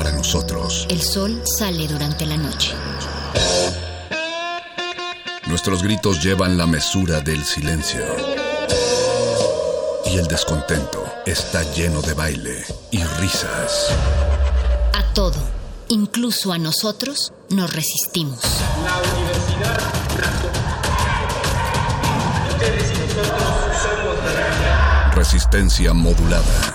Para nosotros. El sol sale durante la noche. Nuestros gritos llevan la mesura del silencio. Y el descontento está lleno de baile y risas. A todo, incluso a nosotros, nos resistimos. La universidad Ustedes y nosotros somos la Resistencia modulada.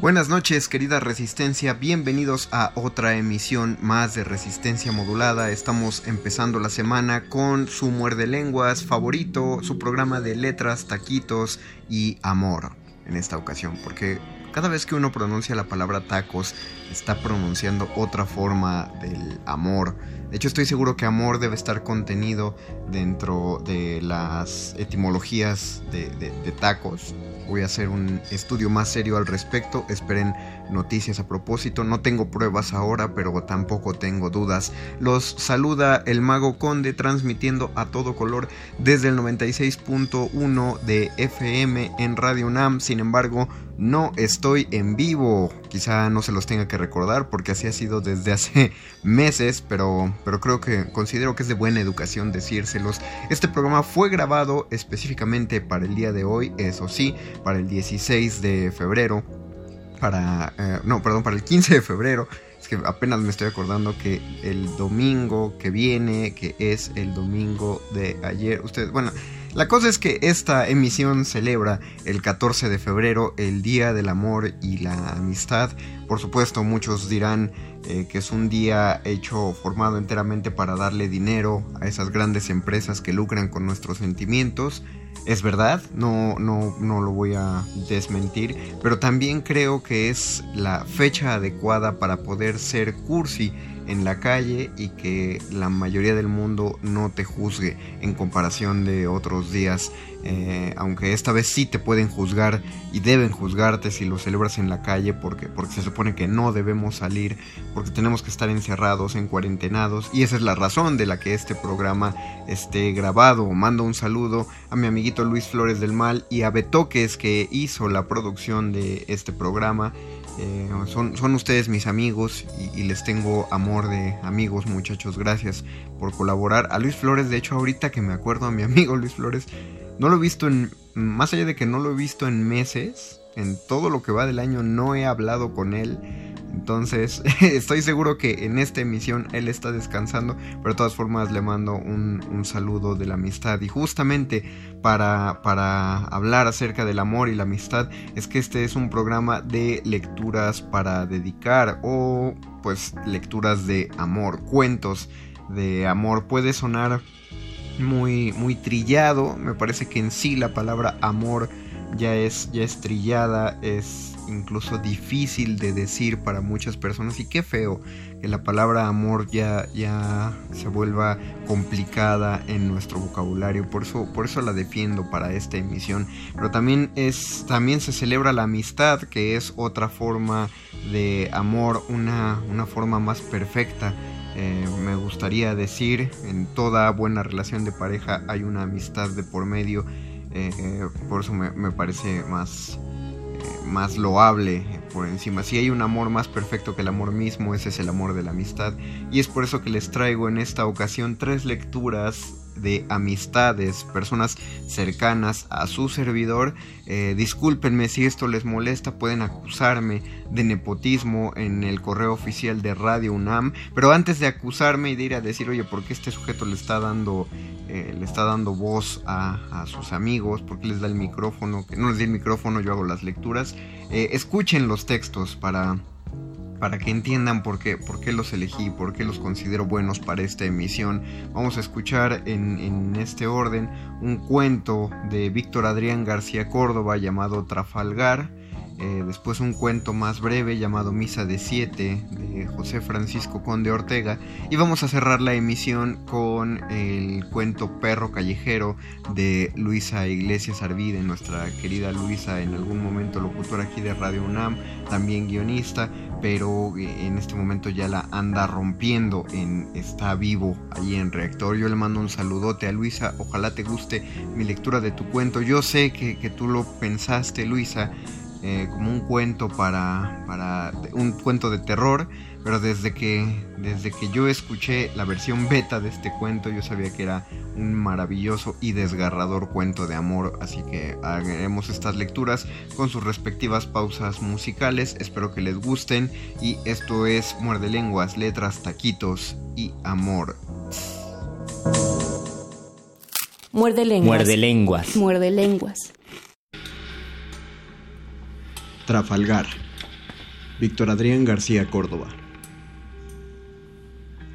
Buenas noches, querida Resistencia. Bienvenidos a otra emisión más de Resistencia Modulada. Estamos empezando la semana con su muerde lenguas favorito, su programa de letras, taquitos y amor en esta ocasión, porque cada vez que uno pronuncia la palabra tacos, está pronunciando otra forma del amor. De hecho, estoy seguro que amor debe estar contenido dentro de las etimologías de, de- de tacos. Voy a hacer un estudio más serio al respecto. Esperen noticias a propósito. No tengo pruebas ahora, pero tampoco tengo dudas. Los saluda el Mago Conde transmitiendo a todo color desde el 96.1 de FM en Radio UNAM. Sin embargo, no estoy en vivo. Quizá no se los tenga que recordar porque así ha sido desde hace meses, pero, pero creo que considero que es de buena educación decírselos. Este programa fue grabado específicamente para el día de hoy, eso sí, para el 16 de febrero. Para, eh, no, perdón, para el 15 de febrero. Es que apenas me estoy acordando que el domingo que viene, que es el domingo de ayer, ustedes, bueno, la cosa es que esta emisión celebra el 14 de febrero, el Día del Amor y la Amistad. Por supuesto, muchos dirán eh, que es un día hecho, formado enteramente para darle dinero a esas grandes empresas que lucran con nuestros sentimientos. Es verdad, no, no, no lo voy a desmentir, pero también creo que es la fecha adecuada para poder ser cursi en la calle y que la mayoría del mundo no te juzgue en comparación de otros días. Eh, aunque esta vez sí te pueden juzgar y deben juzgarte si lo celebras en la calle porque, porque se supone que no debemos salir, porque tenemos que estar encerrados, en cuarentenados y esa es la razón de la que este programa esté grabado. Mando un saludo a mi amiguito Luis Flores del Mal y a Betoques que hizo la producción de este programa. Eh, son, son ustedes mis amigos y, y les tengo amor de amigos muchachos. Gracias por colaborar. A Luis Flores, de hecho ahorita que me acuerdo a mi amigo Luis Flores, no lo he visto en, más allá de que no lo he visto en meses, en todo lo que va del año no he hablado con él. Entonces, estoy seguro que en esta emisión él está descansando, pero de todas formas le mando un, un saludo de la amistad. Y justamente para, para hablar acerca del amor y la amistad, es que este es un programa de lecturas para dedicar o pues lecturas de amor, cuentos de amor. Puede sonar muy, muy trillado, me parece que en sí la palabra amor ya es, ya es trillada, es incluso difícil de decir para muchas personas. Y qué feo que la palabra amor ya, ya se vuelva complicada en nuestro vocabulario, por eso, por eso la defiendo para esta emisión, pero también es, también se celebra la amistad, que es otra forma de amor, una, una forma más perfecta. Eh, me gustaría decir, en toda buena relación de pareja hay una amistad de por medio, eh, eh, por eso me, me parece más, eh, más loable por encima. Si hay un amor más perfecto que el amor mismo, ese es el amor de la amistad. Y es por eso que les traigo en esta ocasión tres lecturas de amistades, personas cercanas a su servidor. Eh, discúlpenme si esto les molesta, pueden acusarme de nepotismo en el correo oficial de Radio UNAM, pero antes de acusarme y de ir a decir, oye, ¿por qué este sujeto le está dando, eh, le está dando voz a, sus amigos? ¿Por qué les da el micrófono? No les dé el micrófono, yo hago las lecturas. Eh, escuchen los textos para para que entiendan por qué, por qué los elegí, por qué los considero buenos para esta emisión. Vamos a escuchar en, en este orden un cuento de Víctor Adrián García Córdoba llamado Trafalgar. Eh, después un cuento más breve llamado Misa de Siete de José Francisco Conde Ortega y vamos a cerrar la emisión con el cuento Perro Callejero de Luisa Iglesias Arvide, nuestra querida Luisa en algún momento locutora aquí de Radio UNAM, también guionista, pero eh, en este momento ya la anda rompiendo en Está Vivo allí en Reactor. Yo le mando un saludote a Luisa, ojalá te guste mi lectura de tu cuento. Yo sé que, que tú lo pensaste, Luisa eh, como un cuento para, para un cuento de terror, pero desde que, desde que yo escuché la versión beta de este cuento yo sabía que era un maravilloso y desgarrador cuento de amor, así que haremos estas lecturas con sus respectivas pausas musicales, espero que les gusten y esto es Muerde Lenguas, Letras, Taquitos y Amor. Muerde lenguas. Muerde lenguas. Muerde lenguas. Trafalgar. Víctor Adrián García Córdoba.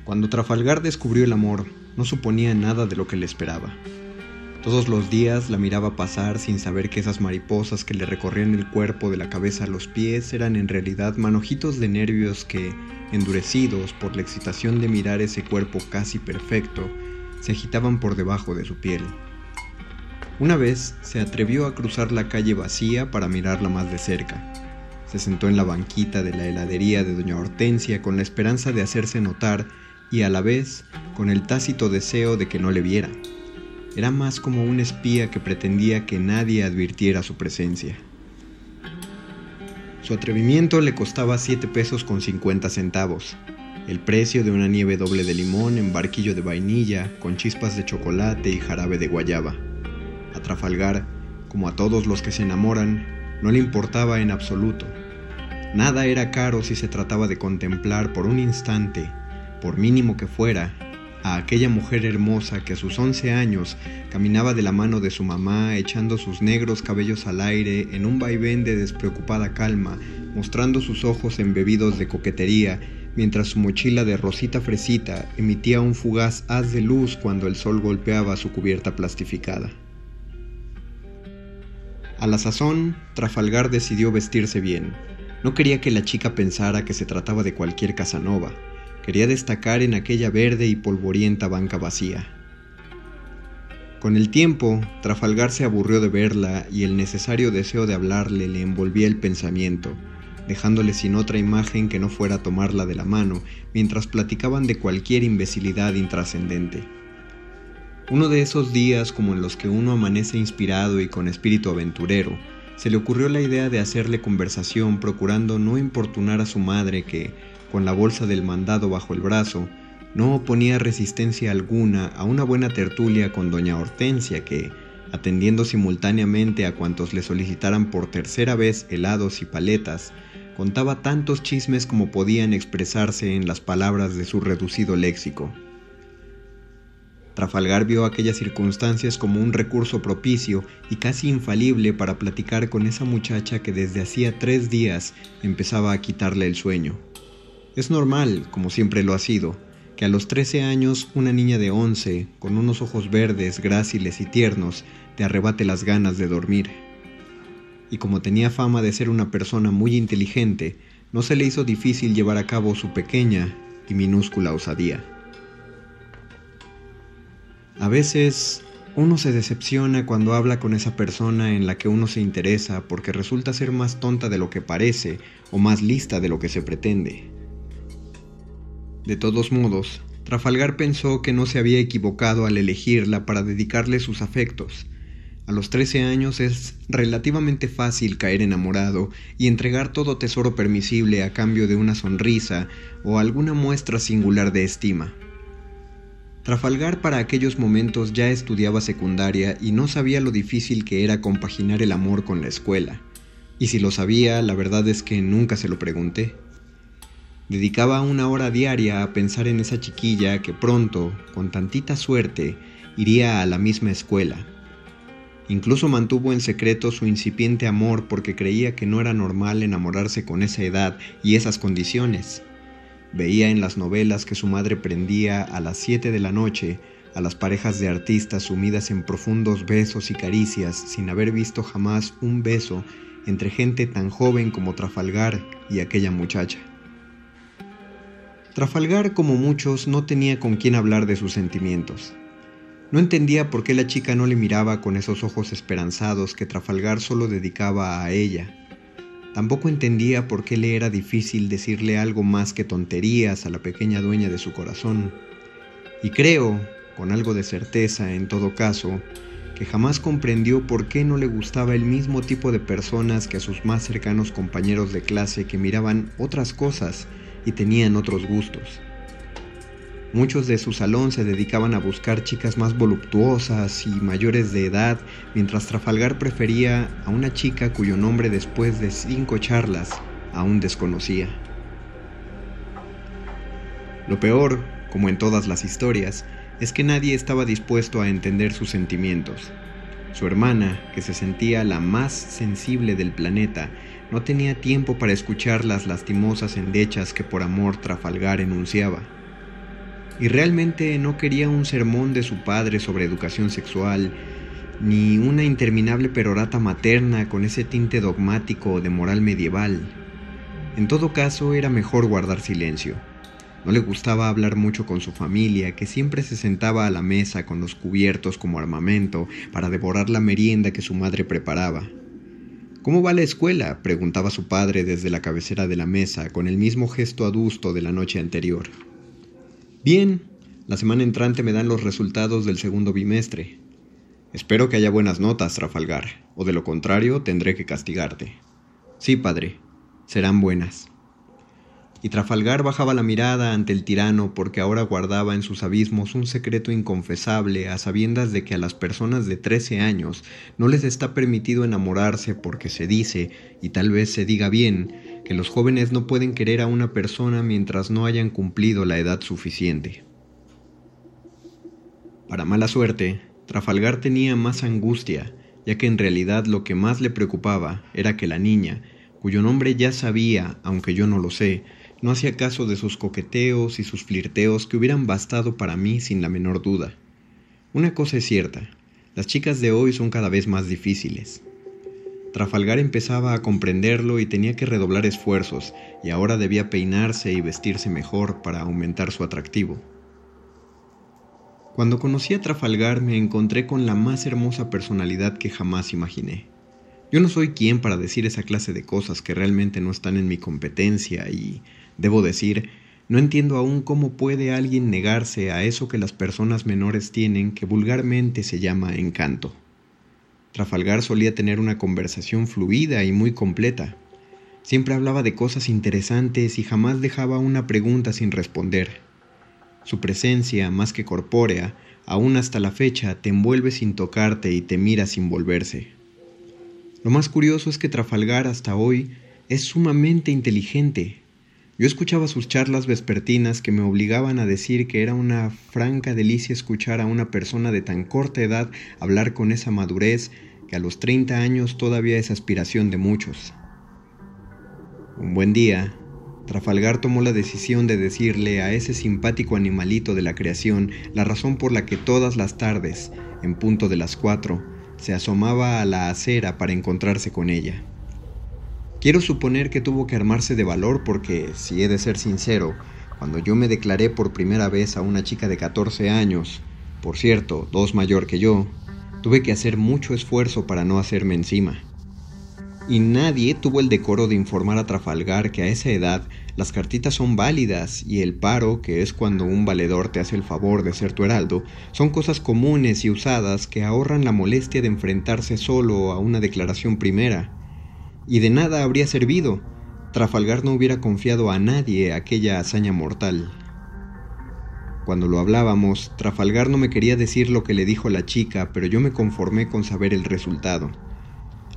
Cuando Trafalgar descubrió el amor, no suponía nada de lo que le esperaba. Todos los días la miraba pasar sin saber que esas mariposas que le recorrían el cuerpo de la cabeza a los pies eran en realidad manojitos de nervios que, endurecidos por la excitación de mirar ese cuerpo casi perfecto, se agitaban por debajo de su piel. Una vez se atrevió a cruzar la calle vacía para mirarla más de cerca. Se sentó en la banquita de la heladería de doña Hortensia con la esperanza de hacerse notar y a la vez con el tácito deseo de que no le viera. Era más como un espía que pretendía que nadie advirtiera su presencia. Su atrevimiento le costaba 7 pesos con 50 centavos, el precio de una nieve doble de limón en barquillo de vainilla con chispas de chocolate y jarabe de guayaba. Trafalgar, como a todos los que se enamoran, no le importaba en absoluto. Nada era caro si se trataba de contemplar por un instante, por mínimo que fuera, a aquella mujer hermosa que a sus once años caminaba de la mano de su mamá echando sus negros cabellos al aire en un vaivén de despreocupada calma, mostrando sus ojos embebidos de coquetería, mientras su mochila de rosita fresita emitía un fugaz haz de luz cuando el sol golpeaba su cubierta plastificada. A la sazón, Trafalgar decidió vestirse bien. No quería que la chica pensara que se trataba de cualquier Casanova. Quería destacar en aquella verde y polvorienta banca vacía. Con el tiempo, Trafalgar se aburrió de verla y el necesario deseo de hablarle le envolvía el pensamiento, dejándole sin otra imagen que no fuera tomarla de la mano mientras platicaban de cualquier imbecilidad intrascendente. Uno de esos días como en los que uno amanece inspirado y con espíritu aventurero, se le ocurrió la idea de hacerle conversación procurando no importunar a su madre que, con la bolsa del mandado bajo el brazo, no oponía resistencia alguna a una buena tertulia con doña Hortensia que, atendiendo simultáneamente a cuantos le solicitaran por tercera vez helados y paletas, contaba tantos chismes como podían expresarse en las palabras de su reducido léxico. Trafalgar vio aquellas circunstancias como un recurso propicio y casi infalible para platicar con esa muchacha que desde hacía tres días empezaba a quitarle el sueño. Es normal, como siempre lo ha sido, que a los 13 años una niña de 11, con unos ojos verdes, gráciles y tiernos, te arrebate las ganas de dormir. Y como tenía fama de ser una persona muy inteligente, no se le hizo difícil llevar a cabo su pequeña y minúscula osadía. A veces uno se decepciona cuando habla con esa persona en la que uno se interesa porque resulta ser más tonta de lo que parece o más lista de lo que se pretende. De todos modos, Trafalgar pensó que no se había equivocado al elegirla para dedicarle sus afectos. A los 13 años es relativamente fácil caer enamorado y entregar todo tesoro permisible a cambio de una sonrisa o alguna muestra singular de estima. Trafalgar para aquellos momentos ya estudiaba secundaria y no sabía lo difícil que era compaginar el amor con la escuela. Y si lo sabía, la verdad es que nunca se lo pregunté. Dedicaba una hora diaria a pensar en esa chiquilla que pronto, con tantita suerte, iría a la misma escuela. Incluso mantuvo en secreto su incipiente amor porque creía que no era normal enamorarse con esa edad y esas condiciones. Veía en las novelas que su madre prendía a las 7 de la noche a las parejas de artistas sumidas en profundos besos y caricias sin haber visto jamás un beso entre gente tan joven como Trafalgar y aquella muchacha. Trafalgar, como muchos, no tenía con quién hablar de sus sentimientos. No entendía por qué la chica no le miraba con esos ojos esperanzados que Trafalgar solo dedicaba a ella Tampoco entendía por qué le era difícil decirle algo más que tonterías a la pequeña dueña de su corazón. Y creo, con algo de certeza en todo caso, que jamás comprendió por qué no le gustaba el mismo tipo de personas que a sus más cercanos compañeros de clase que miraban otras cosas y tenían otros gustos. Muchos de su salón se dedicaban a buscar chicas más voluptuosas y mayores de edad, mientras Trafalgar prefería a una chica cuyo nombre después de cinco charlas aún desconocía. Lo peor, como en todas las historias, es que nadie estaba dispuesto a entender sus sentimientos. Su hermana, que se sentía la más sensible del planeta, no tenía tiempo para escuchar las lastimosas endechas que por amor Trafalgar enunciaba y realmente no quería un sermón de su padre sobre educación sexual, ni una interminable perorata materna con ese tinte dogmático de moral medieval. En todo caso, era mejor guardar silencio. No le gustaba hablar mucho con su familia, que siempre se sentaba a la mesa con los cubiertos como armamento para devorar la merienda que su madre preparaba. ¿Cómo va la escuela? preguntaba su padre desde la cabecera de la mesa, con el mismo gesto adusto de la noche anterior. Bien, la semana entrante me dan los resultados del segundo bimestre. Espero que haya buenas notas, Trafalgar, o de lo contrario tendré que castigarte. Sí, padre, serán buenas. Y Trafalgar bajaba la mirada ante el tirano porque ahora guardaba en sus abismos un secreto inconfesable a sabiendas de que a las personas de trece años no les está permitido enamorarse porque se dice, y tal vez se diga bien, que los jóvenes no pueden querer a una persona mientras no hayan cumplido la edad suficiente. Para mala suerte, Trafalgar tenía más angustia, ya que en realidad lo que más le preocupaba era que la niña, cuyo nombre ya sabía, aunque yo no lo sé, no hacía caso de sus coqueteos y sus flirteos que hubieran bastado para mí sin la menor duda. Una cosa es cierta, las chicas de hoy son cada vez más difíciles. Trafalgar empezaba a comprenderlo y tenía que redoblar esfuerzos, y ahora debía peinarse y vestirse mejor para aumentar su atractivo. Cuando conocí a Trafalgar me encontré con la más hermosa personalidad que jamás imaginé. Yo no soy quien para decir esa clase de cosas que realmente no están en mi competencia y, debo decir, no entiendo aún cómo puede alguien negarse a eso que las personas menores tienen que vulgarmente se llama encanto. Trafalgar solía tener una conversación fluida y muy completa. Siempre hablaba de cosas interesantes y jamás dejaba una pregunta sin responder. Su presencia, más que corpórea, aún hasta la fecha, te envuelve sin tocarte y te mira sin volverse. Lo más curioso es que Trafalgar hasta hoy es sumamente inteligente. Yo escuchaba sus charlas vespertinas que me obligaban a decir que era una franca delicia escuchar a una persona de tan corta edad hablar con esa madurez que a los 30 años todavía es aspiración de muchos. Un buen día, Trafalgar tomó la decisión de decirle a ese simpático animalito de la creación la razón por la que todas las tardes, en punto de las cuatro, se asomaba a la acera para encontrarse con ella. Quiero suponer que tuvo que armarse de valor porque, si he de ser sincero, cuando yo me declaré por primera vez a una chica de 14 años, por cierto, dos mayor que yo, tuve que hacer mucho esfuerzo para no hacerme encima. Y nadie tuvo el decoro de informar a Trafalgar que a esa edad las cartitas son válidas y el paro, que es cuando un valedor te hace el favor de ser tu heraldo, son cosas comunes y usadas que ahorran la molestia de enfrentarse solo a una declaración primera y de nada habría servido. Trafalgar no hubiera confiado a nadie aquella hazaña mortal. Cuando lo hablábamos, Trafalgar no me quería decir lo que le dijo la chica, pero yo me conformé con saber el resultado.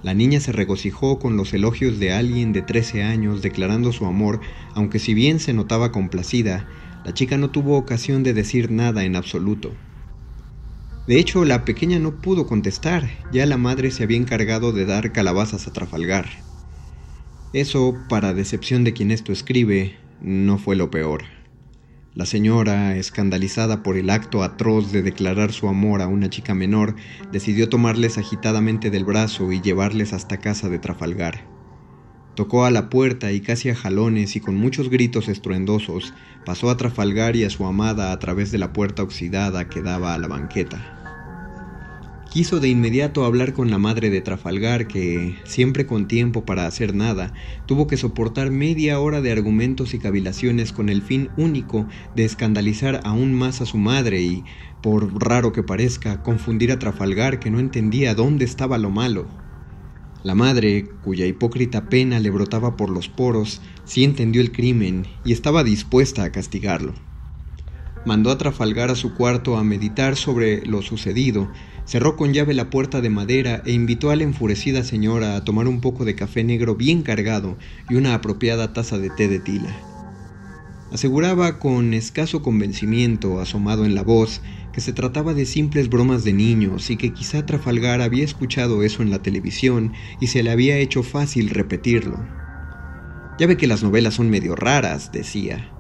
La niña se regocijó con los elogios de alguien de 13 años declarando su amor, aunque si bien se notaba complacida, la chica no tuvo ocasión de decir nada en absoluto. De hecho, la pequeña no pudo contestar, ya la madre se había encargado de dar calabazas a Trafalgar. Eso, para decepción de quien esto escribe, no fue lo peor. La señora, escandalizada por el acto atroz de declarar su amor a una chica menor, decidió tomarles agitadamente del brazo y llevarles hasta casa de Trafalgar. Tocó a la puerta y casi a jalones y con muchos gritos estruendosos pasó a Trafalgar y a su amada a través de la puerta oxidada que daba a la banqueta. Quiso de inmediato hablar con la madre de Trafalgar, que, siempre con tiempo para hacer nada, tuvo que soportar media hora de argumentos y cavilaciones con el fin único de escandalizar aún más a su madre y, por raro que parezca, confundir a Trafalgar que no entendía dónde estaba lo malo. La madre, cuya hipócrita pena le brotaba por los poros, sí entendió el crimen y estaba dispuesta a castigarlo. Mandó a Trafalgar a su cuarto a meditar sobre lo sucedido, Cerró con llave la puerta de madera e invitó a la enfurecida señora a tomar un poco de café negro bien cargado y una apropiada taza de té de tila. Aseguraba con escaso convencimiento, asomado en la voz, que se trataba de simples bromas de niños y que quizá Trafalgar había escuchado eso en la televisión y se le había hecho fácil repetirlo. Ya ve que las novelas son medio raras, decía.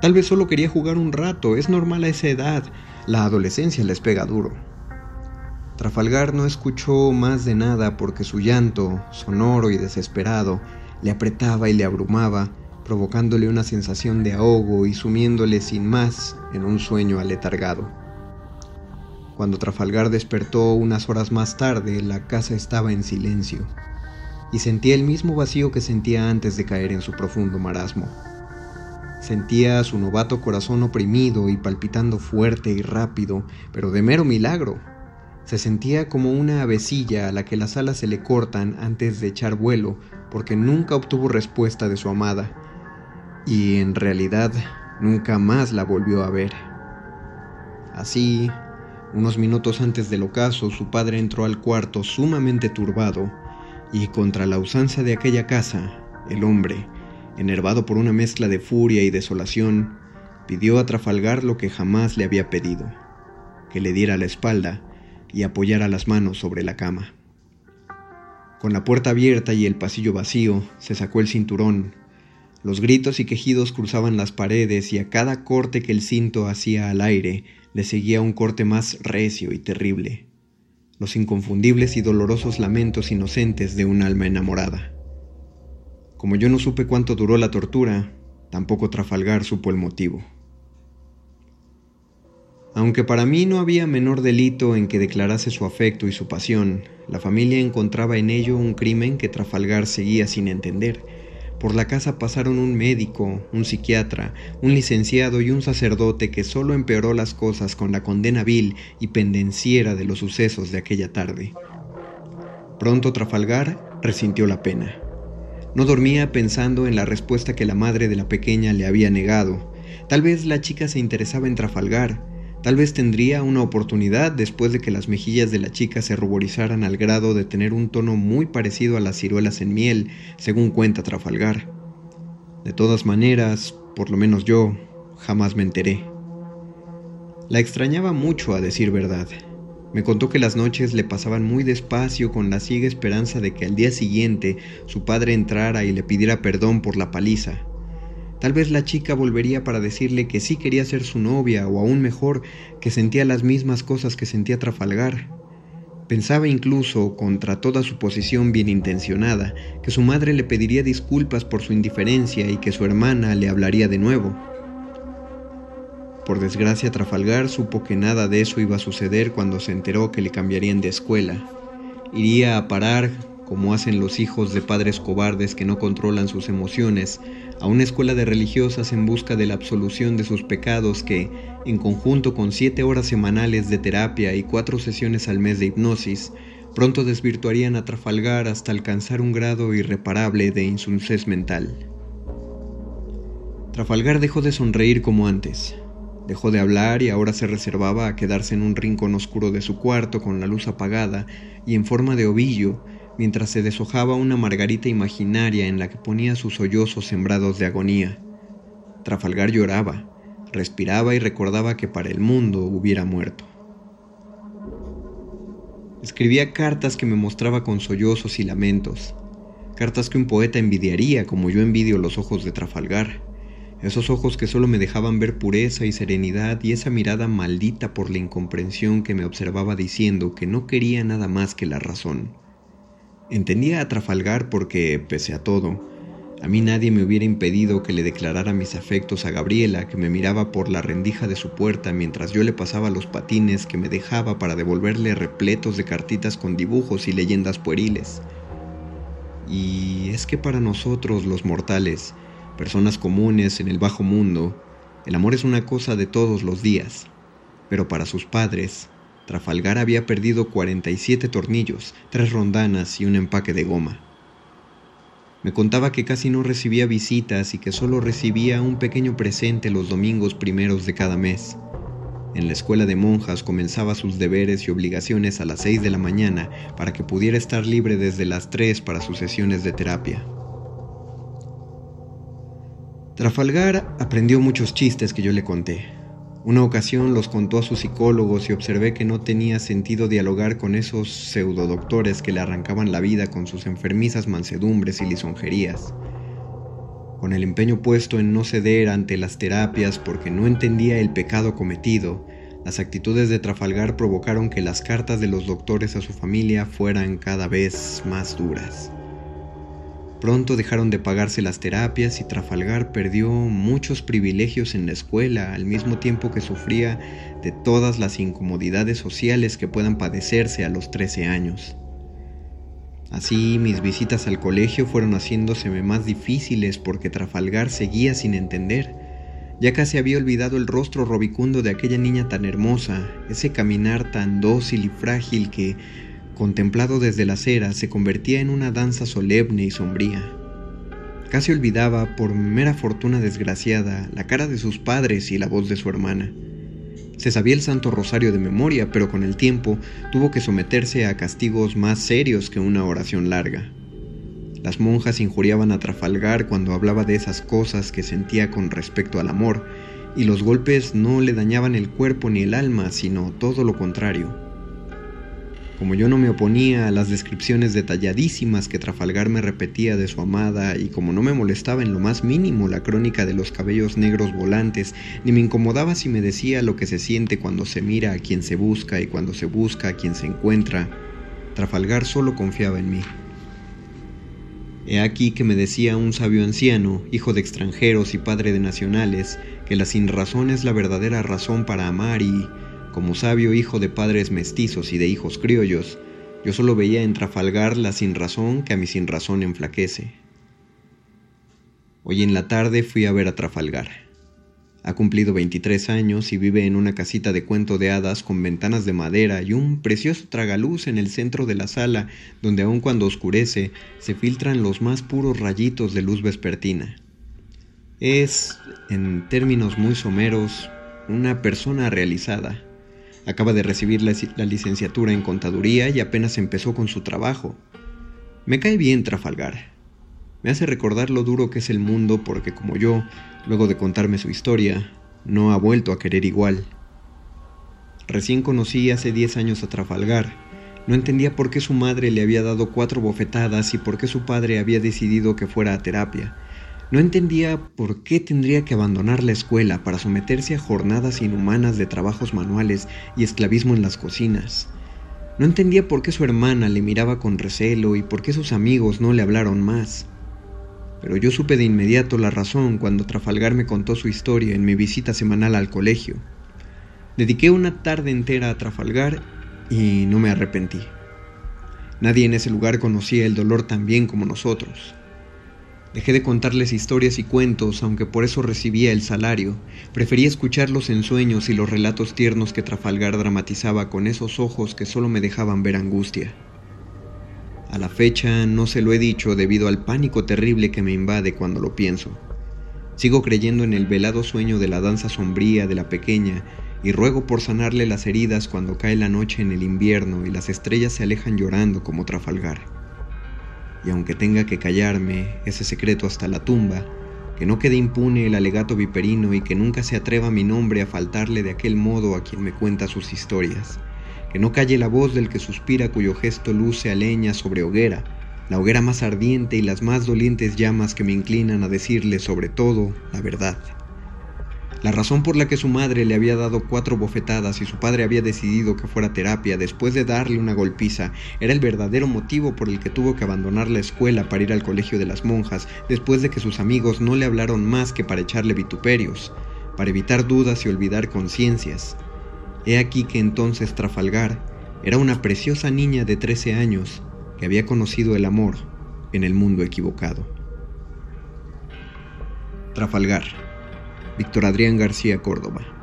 Tal vez solo quería jugar un rato, es normal a esa edad, la adolescencia les pega duro. Trafalgar no escuchó más de nada porque su llanto, sonoro y desesperado, le apretaba y le abrumaba, provocándole una sensación de ahogo y sumiéndole sin más en un sueño aletargado. Cuando Trafalgar despertó unas horas más tarde, la casa estaba en silencio, y sentía el mismo vacío que sentía antes de caer en su profundo marasmo. Sentía su novato corazón oprimido y palpitando fuerte y rápido, pero de mero milagro, se sentía como una avecilla a la que las alas se le cortan antes de echar vuelo, porque nunca obtuvo respuesta de su amada, y en realidad nunca más la volvió a ver. Así, unos minutos antes del ocaso, su padre entró al cuarto sumamente turbado, y contra la usanza de aquella casa, el hombre, enervado por una mezcla de furia y desolación, pidió a Trafalgar lo que jamás le había pedido, que le diera la espalda y apoyara las manos sobre la cama. Con la puerta abierta y el pasillo vacío, se sacó el cinturón. Los gritos y quejidos cruzaban las paredes y a cada corte que el cinto hacía al aire le seguía un corte más recio y terrible. Los inconfundibles y dolorosos lamentos inocentes de un alma enamorada. Como yo no supe cuánto duró la tortura, tampoco Trafalgar supo el motivo. Aunque para mí no había menor delito en que declarase su afecto y su pasión, la familia encontraba en ello un crimen que Trafalgar seguía sin entender. Por la casa pasaron un médico, un psiquiatra, un licenciado y un sacerdote que solo empeoró las cosas con la condena vil y pendenciera de los sucesos de aquella tarde. Pronto Trafalgar resintió la pena. No dormía pensando en la respuesta que la madre de la pequeña le había negado. Tal vez la chica se interesaba en Trafalgar, Tal vez tendría una oportunidad después de que las mejillas de la chica se ruborizaran al grado de tener un tono muy parecido a las ciruelas en miel, según cuenta Trafalgar. De todas maneras, por lo menos yo, jamás me enteré. La extrañaba mucho, a decir verdad. Me contó que las noches le pasaban muy despacio con la ciega esperanza de que al día siguiente su padre entrara y le pidiera perdón por la paliza. Tal vez la chica volvería para decirle que sí quería ser su novia o aún mejor, que sentía las mismas cosas que sentía Trafalgar. Pensaba incluso, contra toda su posición bien intencionada, que su madre le pediría disculpas por su indiferencia y que su hermana le hablaría de nuevo. Por desgracia, Trafalgar supo que nada de eso iba a suceder cuando se enteró que le cambiarían de escuela. Iría a parar, como hacen los hijos de padres cobardes que no controlan sus emociones, a una escuela de religiosas en busca de la absolución de sus pecados que, en conjunto con siete horas semanales de terapia y cuatro sesiones al mes de hipnosis, pronto desvirtuarían a Trafalgar hasta alcanzar un grado irreparable de insulsez mental. Trafalgar dejó de sonreír como antes. Dejó de hablar y ahora se reservaba a quedarse en un rincón oscuro de su cuarto con la luz apagada y en forma de ovillo, mientras se deshojaba una margarita imaginaria en la que ponía sus sollozos sembrados de agonía. Trafalgar lloraba, respiraba y recordaba que para el mundo hubiera muerto. Escribía cartas que me mostraba con sollozos y lamentos, cartas que un poeta envidiaría como yo envidio los ojos de Trafalgar, esos ojos que solo me dejaban ver pureza y serenidad y esa mirada maldita por la incomprensión que me observaba diciendo que no quería nada más que la razón. Entendía a Trafalgar porque, pese a todo, a mí nadie me hubiera impedido que le declarara mis afectos a Gabriela, que me miraba por la rendija de su puerta mientras yo le pasaba los patines que me dejaba para devolverle repletos de cartitas con dibujos y leyendas pueriles. Y es que para nosotros los mortales, personas comunes en el bajo mundo, el amor es una cosa de todos los días, pero para sus padres, Trafalgar había perdido 47 tornillos, tres rondanas y un empaque de goma. Me contaba que casi no recibía visitas y que solo recibía un pequeño presente los domingos primeros de cada mes. En la escuela de monjas comenzaba sus deberes y obligaciones a las 6 de la mañana para que pudiera estar libre desde las 3 para sus sesiones de terapia. Trafalgar aprendió muchos chistes que yo le conté. Una ocasión los contó a sus psicólogos y observé que no tenía sentido dialogar con esos pseudodoctores que le arrancaban la vida con sus enfermizas mansedumbres y lisonjerías. Con el empeño puesto en no ceder ante las terapias porque no entendía el pecado cometido, las actitudes de Trafalgar provocaron que las cartas de los doctores a su familia fueran cada vez más duras. Pronto dejaron de pagarse las terapias y Trafalgar perdió muchos privilegios en la escuela al mismo tiempo que sufría de todas las incomodidades sociales que puedan padecerse a los 13 años. Así mis visitas al colegio fueron haciéndoseme más difíciles porque Trafalgar seguía sin entender. Ya casi había olvidado el rostro robicundo de aquella niña tan hermosa, ese caminar tan dócil y frágil que contemplado desde la acera, se convertía en una danza solemne y sombría. Casi olvidaba, por mera fortuna desgraciada, la cara de sus padres y la voz de su hermana. Se sabía el Santo Rosario de memoria, pero con el tiempo tuvo que someterse a castigos más serios que una oración larga. Las monjas injuriaban a Trafalgar cuando hablaba de esas cosas que sentía con respecto al amor, y los golpes no le dañaban el cuerpo ni el alma, sino todo lo contrario. Como yo no me oponía a las descripciones detalladísimas que Trafalgar me repetía de su amada y como no me molestaba en lo más mínimo la crónica de los cabellos negros volantes, ni me incomodaba si me decía lo que se siente cuando se mira a quien se busca y cuando se busca a quien se encuentra, Trafalgar solo confiaba en mí. He aquí que me decía un sabio anciano, hijo de extranjeros y padre de nacionales, que la sinrazón es la verdadera razón para amar y, como sabio hijo de padres mestizos y de hijos criollos, yo solo veía en Trafalgar la sinrazón que a mi sinrazón enflaquece. Hoy en la tarde fui a ver a Trafalgar. Ha cumplido 23 años y vive en una casita de cuento de hadas con ventanas de madera y un precioso tragaluz en el centro de la sala, donde aun cuando oscurece se filtran los más puros rayitos de luz vespertina. Es, en términos muy someros, una persona realizada Acaba de recibir la, licenciatura en contaduría y apenas empezó con su trabajo. Me cae bien Trafalgar. Me hace recordar lo duro que es el mundo porque como yo, luego de contarme su historia, no ha vuelto a querer igual. Recién conocí hace 10 años a Trafalgar. No entendía por qué su madre le había dado cuatro bofetadas y por qué su padre había decidido que fuera a terapia. No entendía por qué tendría que abandonar la escuela para someterse a jornadas inhumanas de trabajos manuales y esclavismo en las cocinas. No entendía por qué su hermana le miraba con recelo y por qué sus amigos no le hablaron más. Pero yo supe de inmediato la razón cuando Trafalgar me contó su historia en mi visita semanal al colegio. Dediqué una tarde entera a Trafalgar y no me arrepentí. Nadie en ese lugar conocía el dolor tan bien como nosotros. Dejé de contarles historias y cuentos, aunque por eso recibía el salario. Prefería escuchar los ensueños y los relatos tiernos que Trafalgar dramatizaba con esos ojos que solo me dejaban ver angustia. A la fecha no se lo he dicho debido al pánico terrible que me invade cuando lo pienso. Sigo creyendo en el velado sueño de la danza sombría de la pequeña y ruego por sanarle las heridas cuando cae la noche en el invierno y las estrellas se alejan llorando como Trafalgar. Y aunque tenga que callarme ese secreto hasta la tumba, que no quede impune el alegato viperino y que nunca se atreva mi nombre a faltarle de aquel modo a quien me cuenta sus historias, que no calle la voz del que suspira cuyo gesto luce a leña sobre hoguera, la hoguera más ardiente y las más dolientes llamas que me inclinan a decirle sobre todo la verdad. La razón por la que su madre le había dado cuatro bofetadas y su padre había decidido que fuera terapia después de darle una golpiza era el verdadero motivo por el que tuvo que abandonar la escuela para ir al colegio de las monjas después de que sus amigos no le hablaron más que para echarle vituperios, para evitar dudas y olvidar conciencias. He aquí que entonces Trafalgar era una preciosa niña de 13 años que había conocido el amor en el mundo equivocado. Trafalgar Víctor Adrián García Córdoba.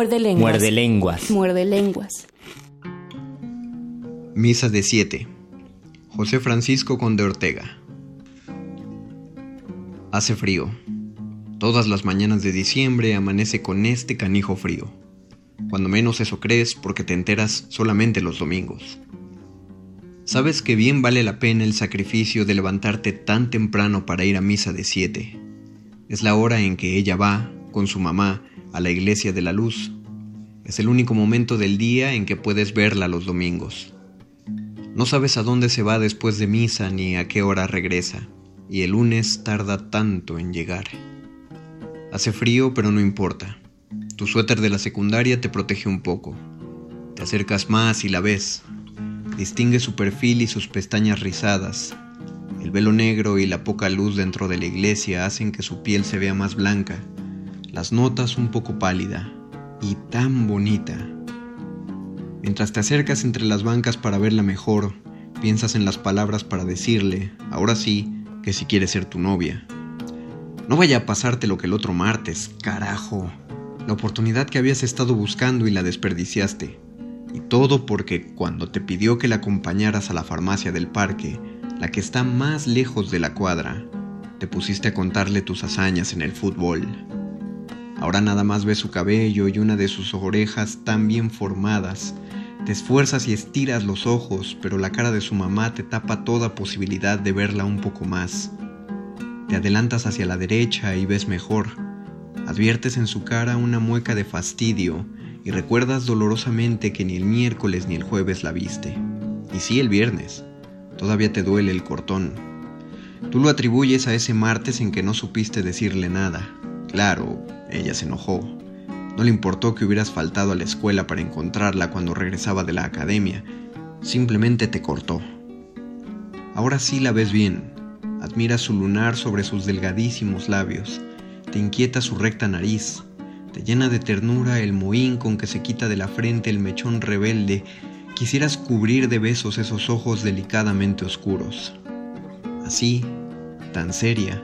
Muerde lenguas. Muerde lenguas. Muerde lenguas. Misa de 7. José Francisco Conde Ortega. Hace frío. Todas las mañanas de diciembre amanece con este canijo frío. Cuando menos eso crees porque te enteras solamente los domingos. Sabes que bien vale la pena el sacrificio de levantarte tan temprano para ir a misa de 7. Es la hora en que ella va, con su mamá, a la iglesia de la luz. Es el único momento del día en que puedes verla los domingos. No sabes a dónde se va después de misa ni a qué hora regresa. y el lunes tarda tanto en llegar. Hace frío, pero no importa. Tu suéter de la secundaria te protege un poco. Te acercas más y la ves. Distingue su perfil y sus pestañas rizadas. El velo negro y la poca luz dentro de la iglesia hacen que su piel se vea más blanca, las notas un poco pálida y tan bonita. Mientras te acercas entre las bancas para verla mejor, piensas en las palabras para decirle, ahora sí, que si quiere ser tu novia. No vaya a pasarte lo que el otro martes, carajo. La oportunidad que habías estado buscando y la desperdiciaste. Y todo porque cuando te pidió que la acompañaras a la farmacia del parque, la que está más lejos de la cuadra, te pusiste a contarle tus hazañas en el fútbol. Ahora nada más ves su cabello y una de sus orejas tan bien formadas. Te esfuerzas y estiras los ojos, pero la cara de su mamá te tapa toda posibilidad de verla un poco más. Te adelantas hacia la derecha y ves mejor. Adviertes en su cara una mueca de fastidio y recuerdas dolorosamente que ni el miércoles ni el jueves la viste. Y sí el viernes. Todavía te duele el cortón. Tú lo atribuyes a ese martes en que no supiste decirle nada. Claro, ella se enojó. No le importó que hubieras faltado a la escuela para encontrarla cuando regresaba de la academia. Simplemente te cortó. Ahora sí la ves bien. Admiras su lunar sobre sus delgadísimos labios. Te inquieta su recta nariz. Te llena de ternura el mohín con que se quita de la frente el mechón rebelde. Quisieras cubrir de besos esos ojos delicadamente oscuros. Así, tan seria,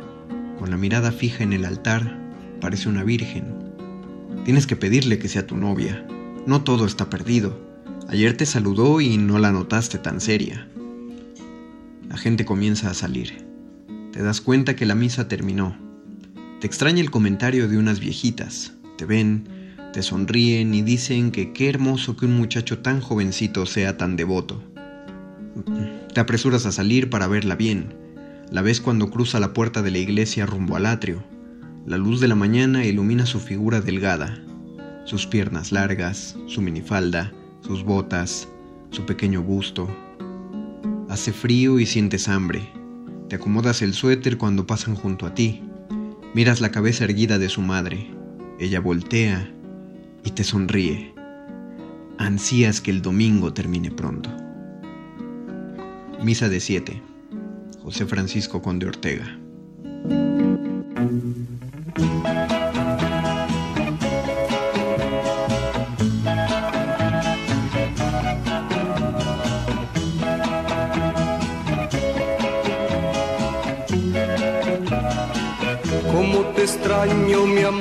con la mirada fija en el altar, parece una virgen. Tienes que pedirle que sea tu novia. No todo está perdido. Ayer te saludó y no la notaste tan seria. La gente comienza a salir. Te das cuenta que la misa terminó. Te extraña el comentario de unas viejitas. Te ven, te sonríen y dicen que qué hermoso que un muchacho tan jovencito sea tan devoto. Te apresuras a salir para verla bien. La ves cuando cruza la puerta de la iglesia rumbo al atrio. La luz de la mañana ilumina su figura delgada, sus piernas largas, su minifalda, sus botas, su pequeño busto. Hace frío y sientes hambre. Te acomodas el suéter cuando pasan junto a ti. Miras la cabeza erguida de su madre. Ella voltea y te sonríe. Ansías que el domingo termine pronto. Misa de 7. José Francisco Conde Ortega.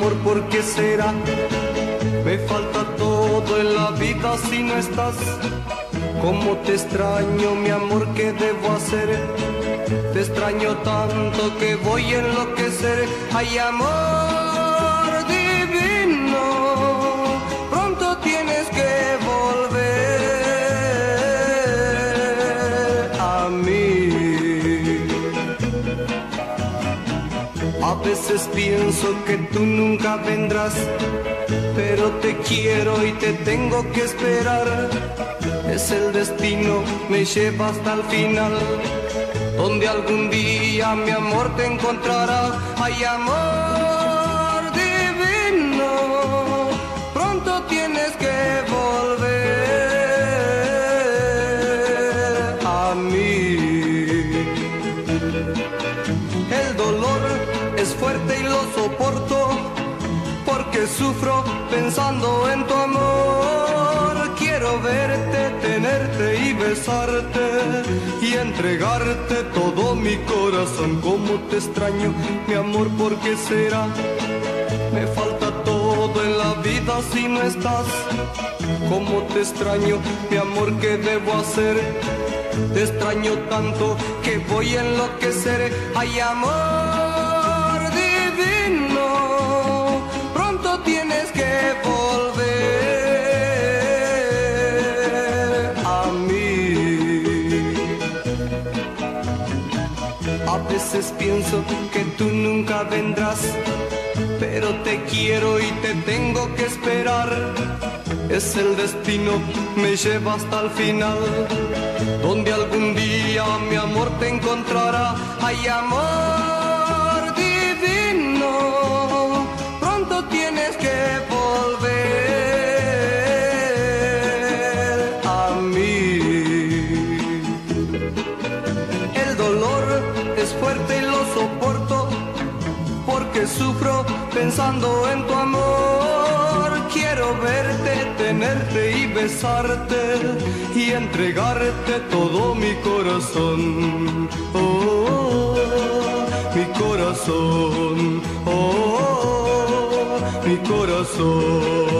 Amor, ¿por qué será? Me falta todo en la vida si no estás. Cómo te extraño, mi amor, ¿qué debo hacer? Te extraño tanto que voy a enloquecer. Ay, amor veces pienso que tú nunca vendrás, pero te quiero y te tengo que esperar. Es el destino, me lleva hasta el final, donde algún día mi amor te encontrará. Ay, amor divino, pronto tienes que volver sufro pensando en tu amor. Quiero verte, tenerte y besarte y entregarte todo mi corazón. Como te extraño, mi amor, ¿por qué será? Me falta todo en la vida si no estás. Como te extraño, mi amor, ¿qué debo hacer? Te extraño tanto que voy a enloquecer. Ay, amor tienes que volver a mí. A veces pienso que tú nunca vendrás, pero te quiero y te tengo que esperar. Es el destino, me lleva hasta el final, donde algún día mi amor te encontrará. Ay, amor pensando en tu amor. Quiero verte, tenerte y besarte y entregarte todo mi corazón. Oh, mi corazón. Oh, mi corazón.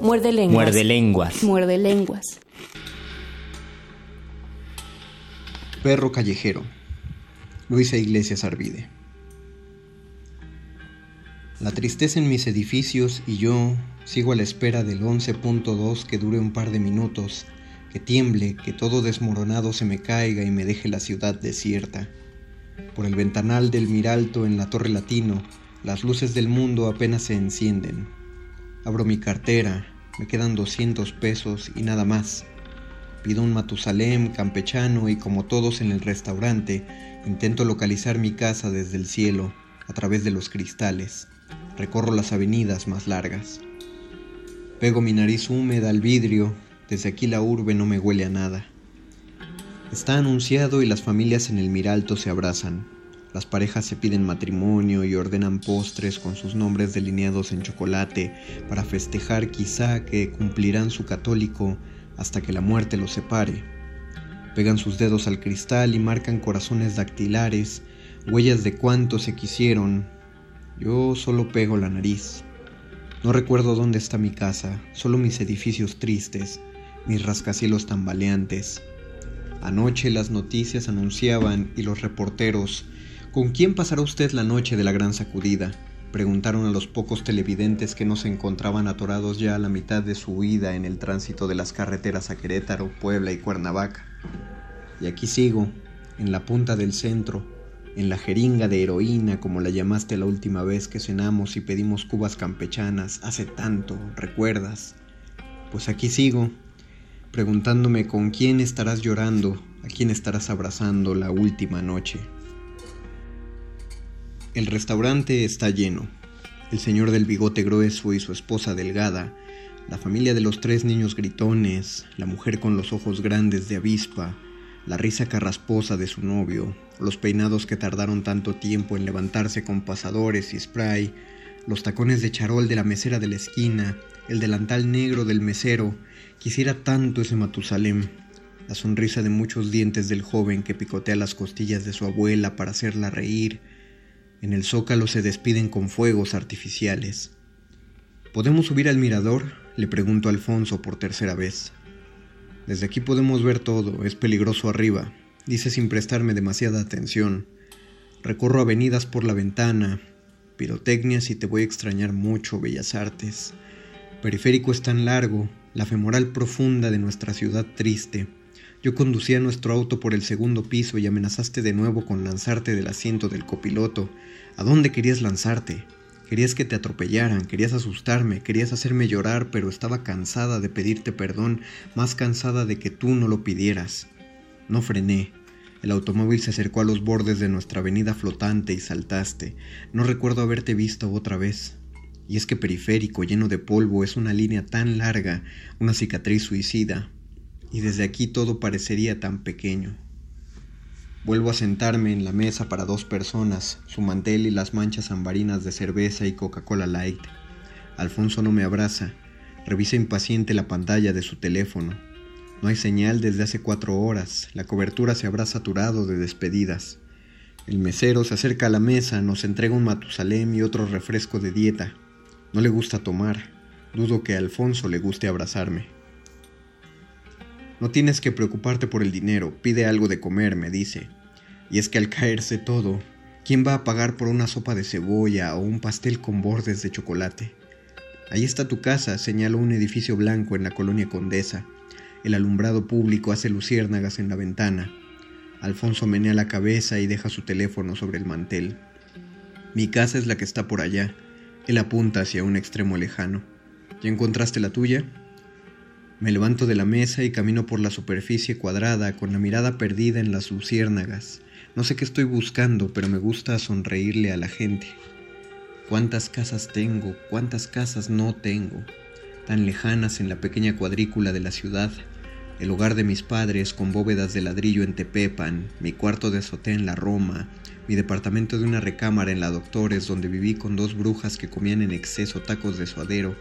Muerde lenguas. Muerde lenguas. Muerde lenguas. Perro callejero. Luisa Iglesias Arvide. La tristeza en mis edificios y yo sigo a la espera del 11.2 que dure un par de minutos, que tiemble, que todo desmoronado se me caiga y me deje la ciudad desierta. Por el ventanal del Miralto en la Torre Latino, las luces del mundo apenas se encienden. Abro mi cartera, me quedan 200 pesos y nada más. Pido un Matusalem campechano y como todos en el restaurante, intento localizar mi casa desde el cielo, a través de los cristales. Recorro las avenidas más largas. Pego mi nariz húmeda al vidrio, desde aquí la urbe no me huele a nada. Está anunciado y las familias en el Miralto se abrazan. Las parejas se piden matrimonio y ordenan postres con sus nombres delineados en chocolate para festejar quizá que cumplirán su católico hasta que la muerte los separe. Pegan sus dedos al cristal y marcan corazones dactilares, huellas de cuánto se quisieron. Yo solo pego la nariz. No recuerdo dónde está mi casa, solo mis edificios tristes, mis rascacielos tambaleantes. Anoche las noticias anunciaban y los reporteros, ¿con quién pasará usted la noche de la gran sacudida? Preguntaron a los pocos televidentes que no se encontraban atorados ya a la mitad de su huida en el tránsito de las carreteras a Querétaro, Puebla y Cuernavaca. Y aquí sigo, en la punta del centro, en la jeringa de heroína como la llamaste la última vez que cenamos y pedimos cubas campechanas, hace tanto, ¿recuerdas? Pues aquí sigo, preguntándome con quién estarás llorando, a quién estarás abrazando la última noche. El restaurante está lleno. El señor del bigote grueso y su esposa delgada, la familia de los tres niños gritones, la mujer con los ojos grandes de avispa, la risa carrasposa de su novio, los peinados que tardaron tanto tiempo en levantarse con pasadores y spray, los tacones de charol de la mesera de la esquina, el delantal negro del mesero, quisiera tanto ese Matusalem, la sonrisa de muchos dientes del joven que picotea las costillas de su abuela para hacerla reír. En el zócalo se despiden con fuegos artificiales. ¿Podemos subir al mirador? Le pregunto a Alfonso por tercera vez. Desde aquí podemos ver todo, es peligroso arriba, dice sin prestarme demasiada atención. Recorro avenidas por la ventana, pirotecnias y te voy a extrañar mucho, bellas artes. Periférico es tan largo, la femoral profunda de nuestra ciudad triste. Yo conducía nuestro auto por el segundo piso y amenazaste de nuevo con lanzarte del asiento del copiloto. ¿A dónde querías lanzarte? Querías que te atropellaran, querías asustarme, querías hacerme llorar, pero estaba cansada de pedirte perdón, más cansada de que tú no lo pidieras. No frené. El automóvil se acercó a los bordes de nuestra avenida flotante y saltaste. No recuerdo haberte visto otra vez. Y es que periférico, lleno de polvo, es una línea tan larga, una cicatriz suicida. Y desde aquí todo parecería tan pequeño. Vuelvo a sentarme en la mesa para dos personas, su mantel y las manchas ambarinas de cerveza y Coca-Cola Light. Alfonso no me abraza, revisa impaciente la pantalla de su teléfono. No hay señal desde hace cuatro horas, la cobertura se habrá saturado de despedidas. El mesero se acerca a la mesa, nos entrega un matusalem y otro refresco de dieta. No le gusta tomar, dudo que a Alfonso le guste abrazarme. No tienes que preocuparte por el dinero, pide algo de comer, me dice. Y es que al caerse todo, ¿quién va a pagar por una sopa de cebolla o un pastel con bordes de chocolate? Ahí está tu casa, señalo un edificio blanco en la colonia Condesa. El alumbrado público hace luciérnagas en la ventana. Alfonso menea la cabeza y deja su teléfono sobre el mantel. Mi casa es la que está por allá. Él apunta hacia un extremo lejano. ¿Ya encontraste la tuya? Me levanto de la mesa y camino por la superficie cuadrada con la mirada perdida en las luciérnagas. No sé qué estoy buscando, pero me gusta sonreírle a la gente. ¿Cuántas casas tengo? ¿Cuántas casas no tengo? Tan lejanas en la pequeña cuadrícula de la ciudad. El hogar de mis padres con bóvedas de ladrillo en Tepepan, mi cuarto de azotea en la Roma, mi departamento de una recámara en la Doctores donde viví con dos brujas que comían en exceso tacos de suadero.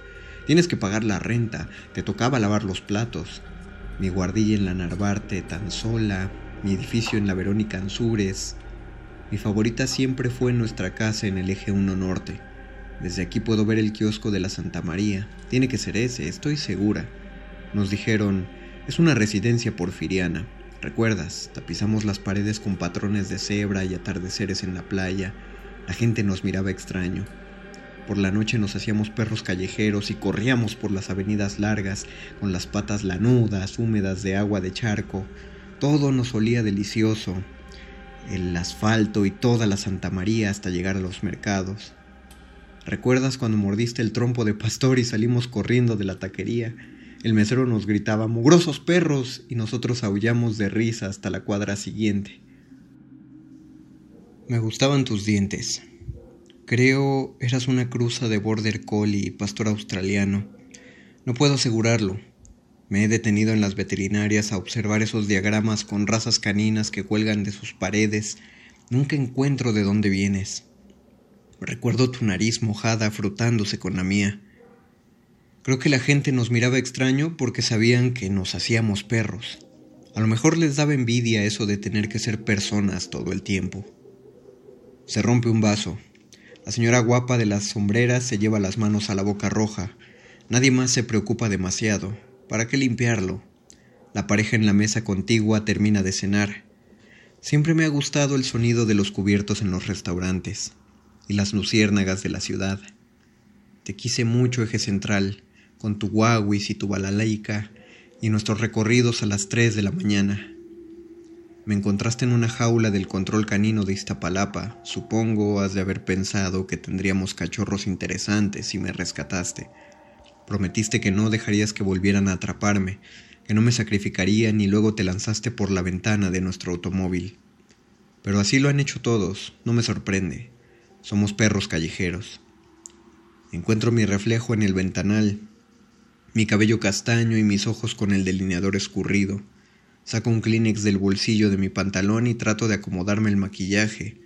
Tienes que pagar la renta, te tocaba lavar los platos. Mi guardilla en la Narvarte tan sola, mi edificio en la Verónica Anzures. Mi favorita siempre fue nuestra casa en el eje 1 norte. Desde aquí puedo ver el kiosco de la Santa María. Tiene que ser ese, estoy segura. Nos dijeron, es una residencia porfiriana. ¿Recuerdas? Tapizamos las paredes con patrones de cebra y atardeceres en la playa. La gente nos miraba extraño. Por la noche nos hacíamos perros callejeros y corríamos por las avenidas largas con las patas lanudas, húmedas de agua de charco. Todo nos olía delicioso. El asfalto y toda la Santa María hasta llegar a los mercados. ¿Recuerdas cuando mordiste el trompo de pastor y salimos corriendo de la taquería? El mesero nos gritaba, mugrosos perros, y nosotros aullamos de risa hasta la cuadra siguiente. Me gustaban tus dientes. Creo eras una cruza de border collie y pastor australiano. No puedo asegurarlo. Me he detenido en las veterinarias a observar esos diagramas con razas caninas que cuelgan de sus paredes. Nunca encuentro de dónde vienes. Recuerdo tu nariz mojada frotándose con la mía. Creo que la gente nos miraba extraño porque sabían que nos hacíamos perros. A lo mejor les daba envidia eso de tener que ser personas todo el tiempo. Se rompe un vaso. La señora guapa de las sombreras se lleva las manos a la boca roja. Nadie más se preocupa demasiado. ¿Para qué limpiarlo? La pareja en la mesa contigua termina de cenar. Siempre me ha gustado el sonido de los cubiertos en los restaurantes y las luciérnagas de la ciudad. Te quise mucho, eje central, con tu guaguis y tu balalaika y nuestros recorridos a las tres de la mañana. Me encontraste en una jaula del control canino de Iztapalapa. Supongo has de haber pensado que tendríamos cachorros interesantes y me rescataste. Prometiste que no dejarías que volvieran a atraparme, que no me sacrificarían y luego te lanzaste por la ventana de nuestro automóvil. Pero así lo han hecho todos, no me sorprende. Somos perros callejeros. Encuentro mi reflejo en el ventanal, mi cabello castaño y mis ojos con el delineador escurrido. Saco un Kleenex del bolsillo de mi pantalón y trato de acomodarme el maquillaje.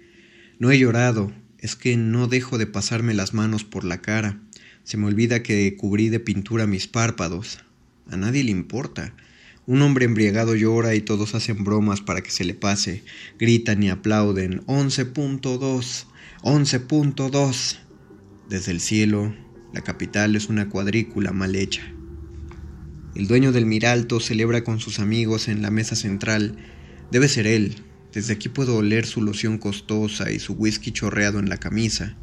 No he llorado, es que no dejo de pasarme las manos por la cara. Se me olvida que cubrí de pintura mis párpados. A nadie le importa. Un hombre embriagado llora y todos hacen bromas para que se le pase. Gritan y aplauden. 11.2. 11.2. Desde el cielo, la capital es una cuadrícula mal hecha. El dueño del Miralto celebra con sus amigos en la mesa central. Debe ser él. Desde aquí puedo oler su loción costosa y su whisky chorreado en la camisa.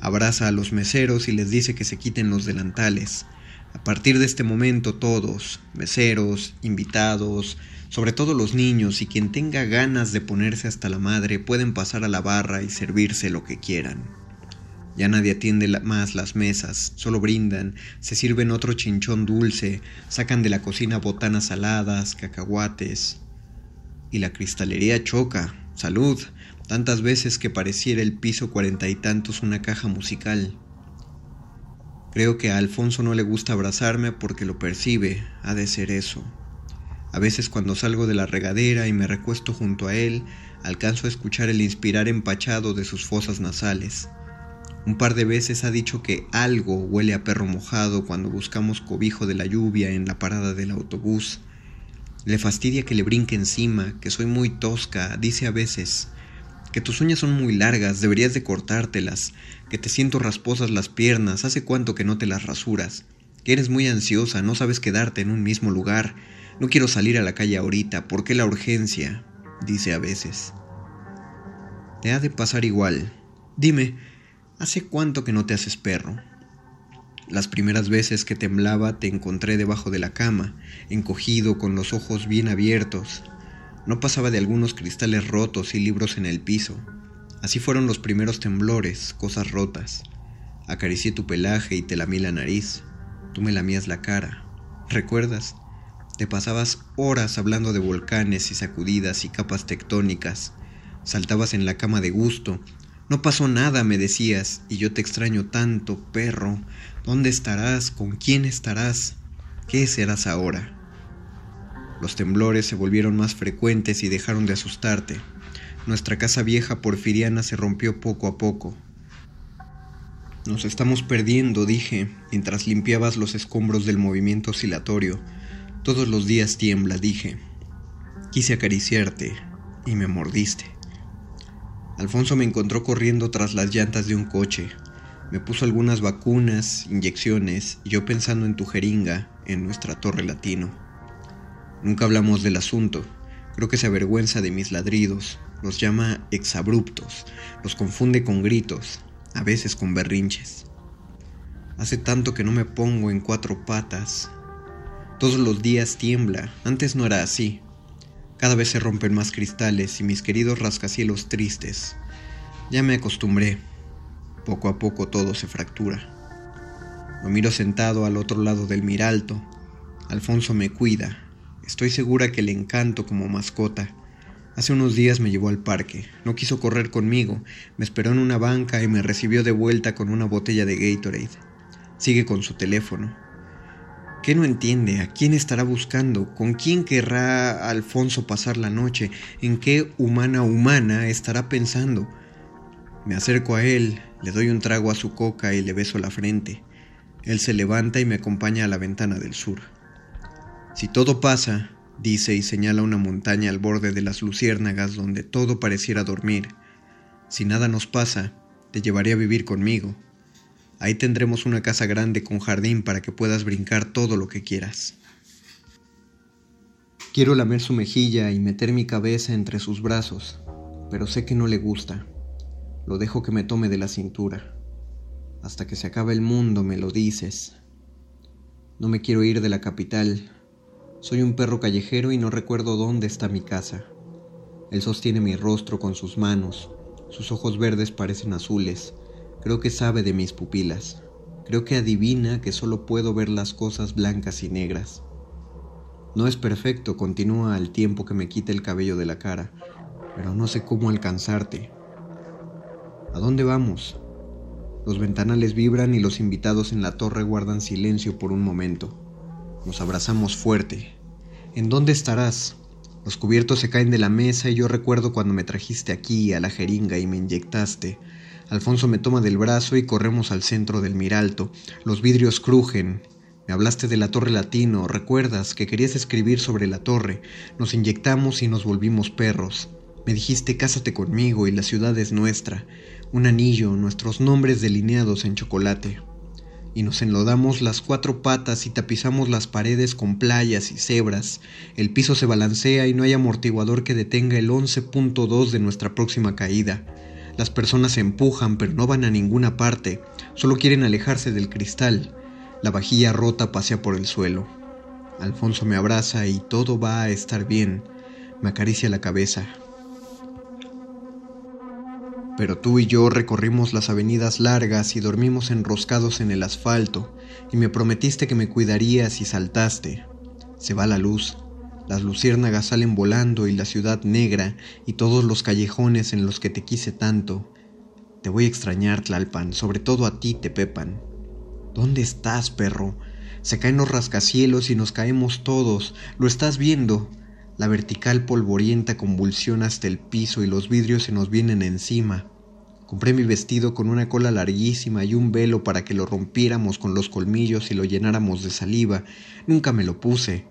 Abraza a los meseros y les dice que se quiten los delantales. A partir de este momento todos, meseros, invitados, sobre todo los niños y quien tenga ganas de ponerse hasta la madre pueden pasar a la barra y servirse lo que quieran. Ya nadie atiende más las mesas, solo brindan, se sirven otro chinchón dulce, sacan de la cocina botanas saladas, cacahuates. Y la cristalería choca, salud, tantas veces que pareciera el piso cuarenta y tantos una caja musical. Creo que a Alfonso no le gusta abrazarme porque lo percibe, ha de ser eso. A veces cuando salgo de la regadera y me recuesto junto a él, alcanzo a escuchar el inspirar empachado de sus fosas nasales. Un par de veces ha dicho que algo huele a perro mojado cuando buscamos cobijo de la lluvia en la parada del autobús. Le fastidia que le brinque encima, que soy muy tosca, dice a veces que tus uñas son muy largas, deberías de cortártelas, que te siento rasposas las piernas, hace cuánto que no te las rasuras, que eres muy ansiosa, no sabes quedarte en un mismo lugar, no quiero salir a la calle ahorita, ¿por qué la urgencia? dice a veces. Te ha de pasar igual. Dime, ¿hace cuánto que no te haces perro? Las primeras veces que temblaba te encontré debajo de la cama, encogido con los ojos bien abiertos. No pasaba de algunos cristales rotos y libros en el piso. Así fueron los primeros temblores, cosas rotas. Acaricié tu pelaje y te lamí la nariz. Tú me lamías la cara. ¿Recuerdas? Te pasabas horas hablando de volcanes y sacudidas y capas tectónicas. Saltabas en la cama de gusto. No pasó nada, me decías, y yo te extraño tanto, perro. ¿Dónde estarás? ¿Con quién estarás? ¿Qué serás ahora? Los temblores se volvieron más frecuentes y dejaron de asustarte. Nuestra casa vieja porfiriana se rompió poco a poco. Nos estamos perdiendo, dije, mientras limpiabas los escombros del movimiento oscilatorio. Todos los días tiembla, dije. Quise acariciarte y me mordiste. Alfonso me encontró corriendo tras las llantas de un coche. Me puso algunas vacunas, inyecciones, y yo pensando en tu jeringa, en nuestra torre latino. Nunca hablamos del asunto. Creo que se avergüenza de mis ladridos. Los llama exabruptos. Los confunde con gritos, a veces con berrinches. Hace tanto que no me pongo en cuatro patas. Todos los días tiembla. Antes no era así. Cada vez se rompen más cristales y mis queridos rascacielos tristes. Ya me acostumbré. Poco a poco todo se fractura. Lo miro sentado al otro lado del miralto. Alfonso me cuida. Estoy segura que le encanto como mascota. Hace unos días me llevó al parque. No quiso correr conmigo. Me esperó en una banca y me recibió de vuelta con una botella de Gatorade. Sigue con su teléfono. ¿Qué no entiende? ¿A quién estará buscando? ¿Con quién querrá Alfonso pasar la noche? ¿En qué humana humana estará pensando? Me acerco a él, le doy un trago a su coca y le beso la frente. Él se levanta y me acompaña a la ventana del sur. Si todo pasa, dice y señala una montaña al borde de las luciérnagas donde todo pareciera dormir. Si nada nos pasa, te llevaré a vivir conmigo. Ahí tendremos una casa grande con jardín para que puedas brincar todo lo que quieras. Quiero lamer su mejilla y meter mi cabeza entre sus brazos, pero sé que no le gusta. Lo dejo que me tome de la cintura. Hasta que se acabe el mundo me lo dices. No me quiero ir de la capital. Soy un perro callejero y no recuerdo dónde está mi casa. Él sostiene mi rostro con sus manos. Sus ojos verdes parecen azules. Creo que sabe de mis pupilas. Creo que adivina que solo puedo ver las cosas blancas y negras. No es perfecto, continúa al tiempo que me quita el cabello de la cara, pero no sé cómo alcanzarte. ¿A dónde vamos? Los ventanales vibran y los invitados en la torre guardan silencio por un momento. Nos abrazamos fuerte. ¿En dónde estarás? Los cubiertos se caen de la mesa y yo recuerdo cuando me trajiste aquí a la jeringa y me inyectaste. Alfonso me toma del brazo y corremos al centro del Miralto. Los vidrios crujen. Me hablaste de la Torre Latino, recuerdas que querías escribir sobre la torre. Nos inyectamos y nos volvimos perros. Me dijiste cásate conmigo y la ciudad es nuestra. Un anillo, nuestros nombres delineados en chocolate. Y nos enlodamos las cuatro patas y tapizamos las paredes con playas y cebras. El piso se balancea y no hay amortiguador que detenga el 11.2 de nuestra próxima caída. Las personas se empujan pero no van a ninguna parte, solo quieren alejarse del cristal. La vajilla rota pasea por el suelo. Alfonso me abraza y todo va a estar bien. Me acaricia la cabeza. Pero tú y yo recorrimos las avenidas largas y dormimos enroscados en el asfalto, y me prometiste que me cuidarías y saltaste. Se va la luz, las luciérnagas salen volando y la ciudad negra y todos los callejones en los que te quise tanto. Te voy a extrañar, Tlalpan, sobre todo a ti, Tepepan. ¿Dónde estás, perro? Se caen los rascacielos y nos caemos todos. ¿Lo estás viendo? La vertical polvorienta convulsiona hasta el piso y los vidrios se nos vienen encima. Compré mi vestido con una cola larguísima y un velo para que lo rompiéramos con los colmillos y lo llenáramos de saliva. Nunca me lo puse.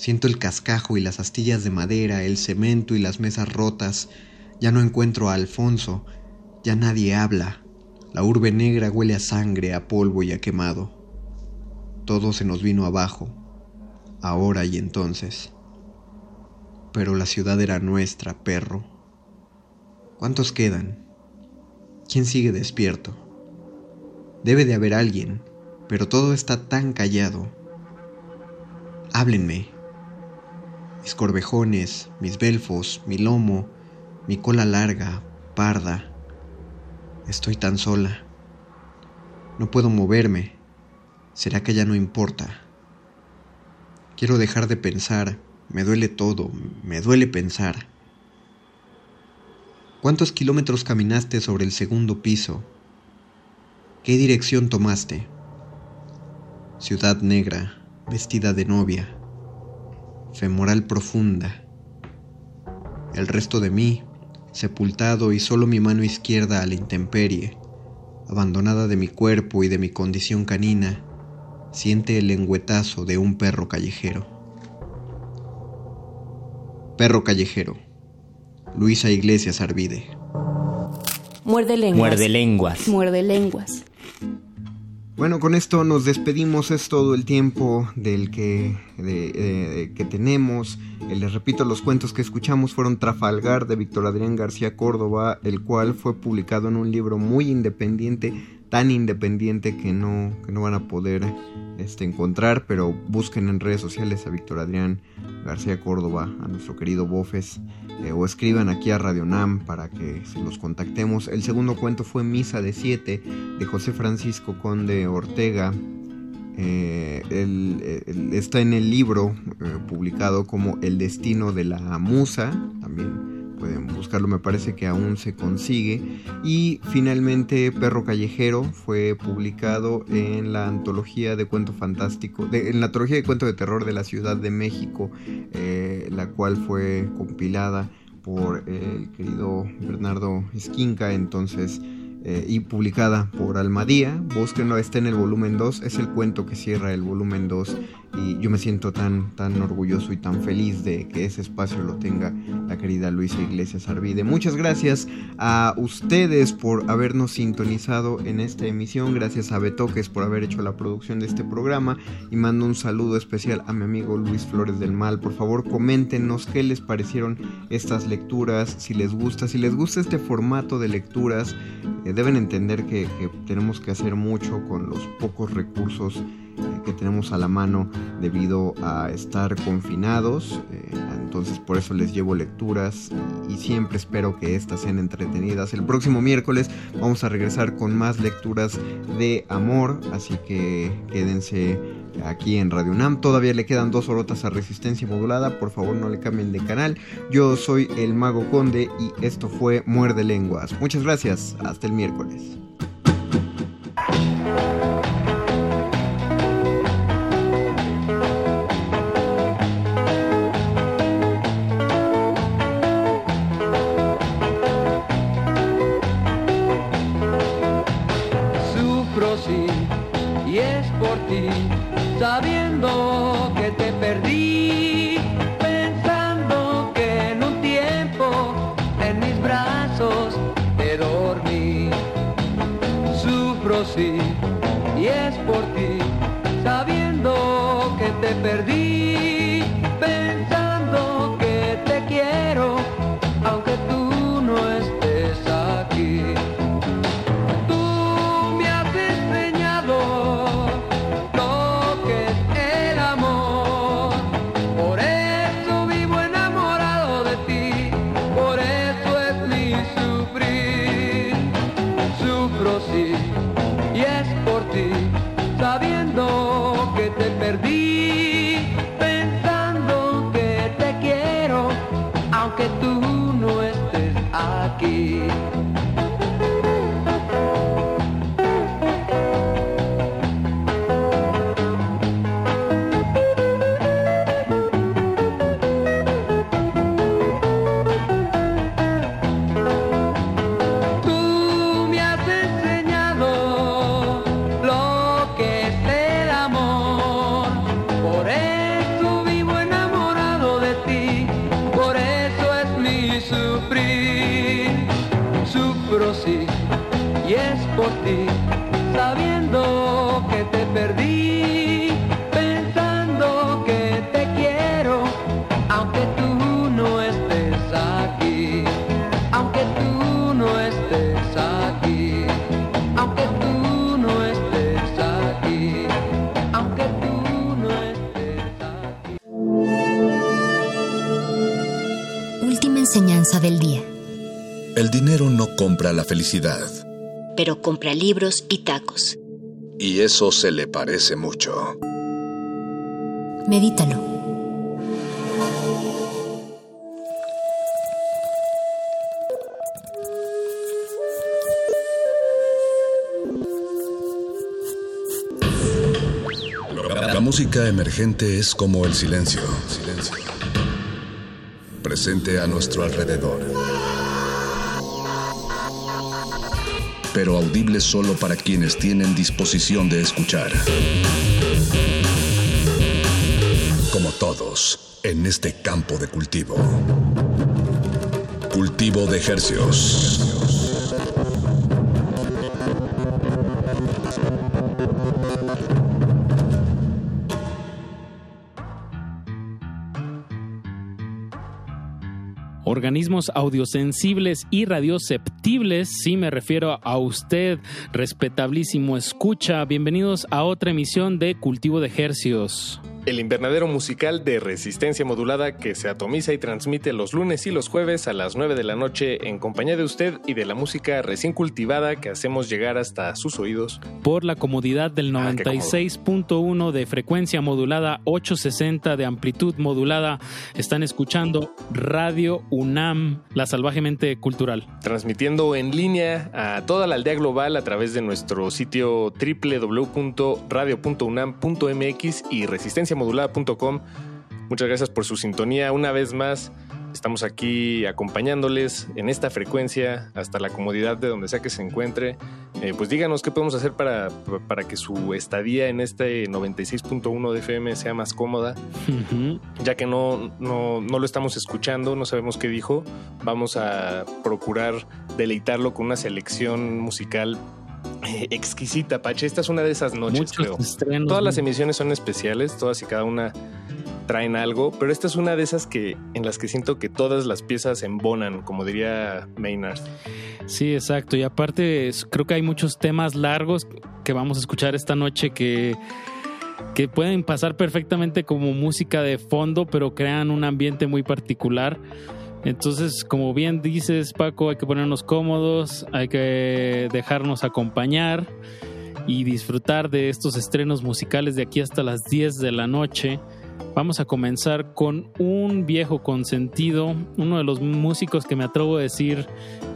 Siento el cascajo y las astillas de madera, el cemento y las mesas rotas. Ya no encuentro a Alfonso. Ya nadie habla. La urbe negra huele a sangre, a polvo y a quemado. Todo se nos vino abajo, ahora y entonces. Pero la ciudad era nuestra, perro. ¿Cuántos quedan? ¿Quién sigue despierto? Debe de haber alguien, pero todo está tan callado. Háblenme. Mis corvejones, mis belfos, mi lomo, mi cola larga, parda. Estoy tan sola. No puedo moverme. ¿Será que ya no importa? Quiero dejar de pensar me duele todo, me duele pensar. ¿Cuántos kilómetros caminaste sobre el segundo piso? ¿Qué dirección tomaste? Ciudad negra, vestida de novia, femoral profunda. El resto de mí sepultado y solo mi mano izquierda a la intemperie, abandonada de mi cuerpo y de mi condición canina, siente el lengüetazo de un perro callejero. Perro callejero. Luisa Iglesias Arvide. Muerde lenguas. Muerde lenguas. Muerde lenguas. Bueno, con esto nos despedimos, es todo el tiempo del que, de- que tenemos. Eh, Les repito, los cuentos que escuchamos fueron Trafalgar de Víctor Adrián García Córdoba, el cual fue publicado en un libro muy independiente, tan independiente que no, que no van a poder este, encontrar, pero busquen en redes sociales a Víctor Adrián García Córdoba, a nuestro querido Bofes, eh, o escriban aquí a Radio Nam para que los contactemos. El segundo cuento fue Misa de Siete de José Francisco Conde Ortega. Eh, él- él está en el libro eh, publicado como El destino de la musa, también pueden buscarlo, me parece que aún se consigue. Y finalmente Perro Callejero fue publicado en la antología de cuento fantástico, de- en la antología de cuento de terror de la Ciudad de México, eh, la cual fue compilada por el querido Bernardo Esquinca, entonces eh, y publicada por Almadía. Búsquenlo, está en el volumen 2, es el cuento que cierra el volumen 2 y yo me siento tan, tan orgulloso y tan feliz de que ese espacio lo tenga la querida Luisa Iglesias Arvide. Muchas gracias a ustedes por habernos sintonizado en esta emisión, gracias a Betoques por haber hecho la producción de este programa y mando un saludo especial a mi amigo Luis Flores del Mal. Por favor, coméntenos qué les parecieron estas lecturas, si les gusta, si les gusta este formato de lecturas, eh, deben entender que, que tenemos que hacer mucho con los pocos recursos tenemos a la mano debido a estar confinados. eh, entonces por eso les llevo lecturas y, y siempre espero que estas sean entretenidas. El próximo miércoles vamos a regresar con más lecturas de amor, así que quédense aquí en Radio UNAM. Todavía le quedan dos horotas a resistencia modulada. Por favor no le cambien de canal. Yo soy el Mago Conde y esto fue Muerde Lenguas. Muchas gracias. Hasta el miércoles. Felicidad. Pero compra libros y tacos. Y eso se le parece mucho. Medítalo. La música emergente es como el silencio. Silencio. Presente a nuestro alrededor. Pero audibles solo para quienes tienen disposición de escuchar. Como todos, en este campo de cultivo. Cultivo de ejercios. organismos audiosensibles y radioceptibles. Sí, me refiero a usted, respetabilísimo escucha. Bienvenidos a otra emisión de Cultivo de Hercios el invernadero musical de resistencia modulada que se atomiza y transmite los lunes y los jueves a las 9 de la noche en compañía de usted y de la música recién cultivada que hacemos llegar hasta sus oídos. Por la comodidad del 96.1 ah, de frecuencia modulada, 860 de amplitud modulada, están escuchando Radio UNAM, la salvajemente cultural. Transmitiendo en línea a toda la aldea global a través de nuestro sitio www.radio.unam.mx y resistencia modulada.com. Muchas gracias por su sintonía. Una vez más, estamos aquí acompañándoles en esta frecuencia hasta la comodidad de donde sea que se encuentre. Eh, pues díganos qué podemos hacer para, para que su estadía en este 96.1 de FM sea más cómoda. Ya que no, no, no lo estamos escuchando, no sabemos qué dijo, vamos a procurar deleitarlo con una selección musical exquisita, Pache. Esta es una de esas noches, creo. Todas las emisiones son especiales, todas y cada una traen algo, pero esta es una de esas que en las que siento que todas las piezas embonan, como diría Maynard. Sí, exacto. Y aparte, creo que hay muchos temas largos que vamos a escuchar esta noche que que pueden pasar perfectamente como música de fondo, pero crean un ambiente muy particular. Entonces, como bien dices, Paco, hay que ponernos cómodos, hay que dejarnos acompañar y disfrutar de estos estrenos musicales de aquí hasta las 10 de la noche. Vamos a comenzar con un viejo consentido, uno de los músicos que me atrevo a decir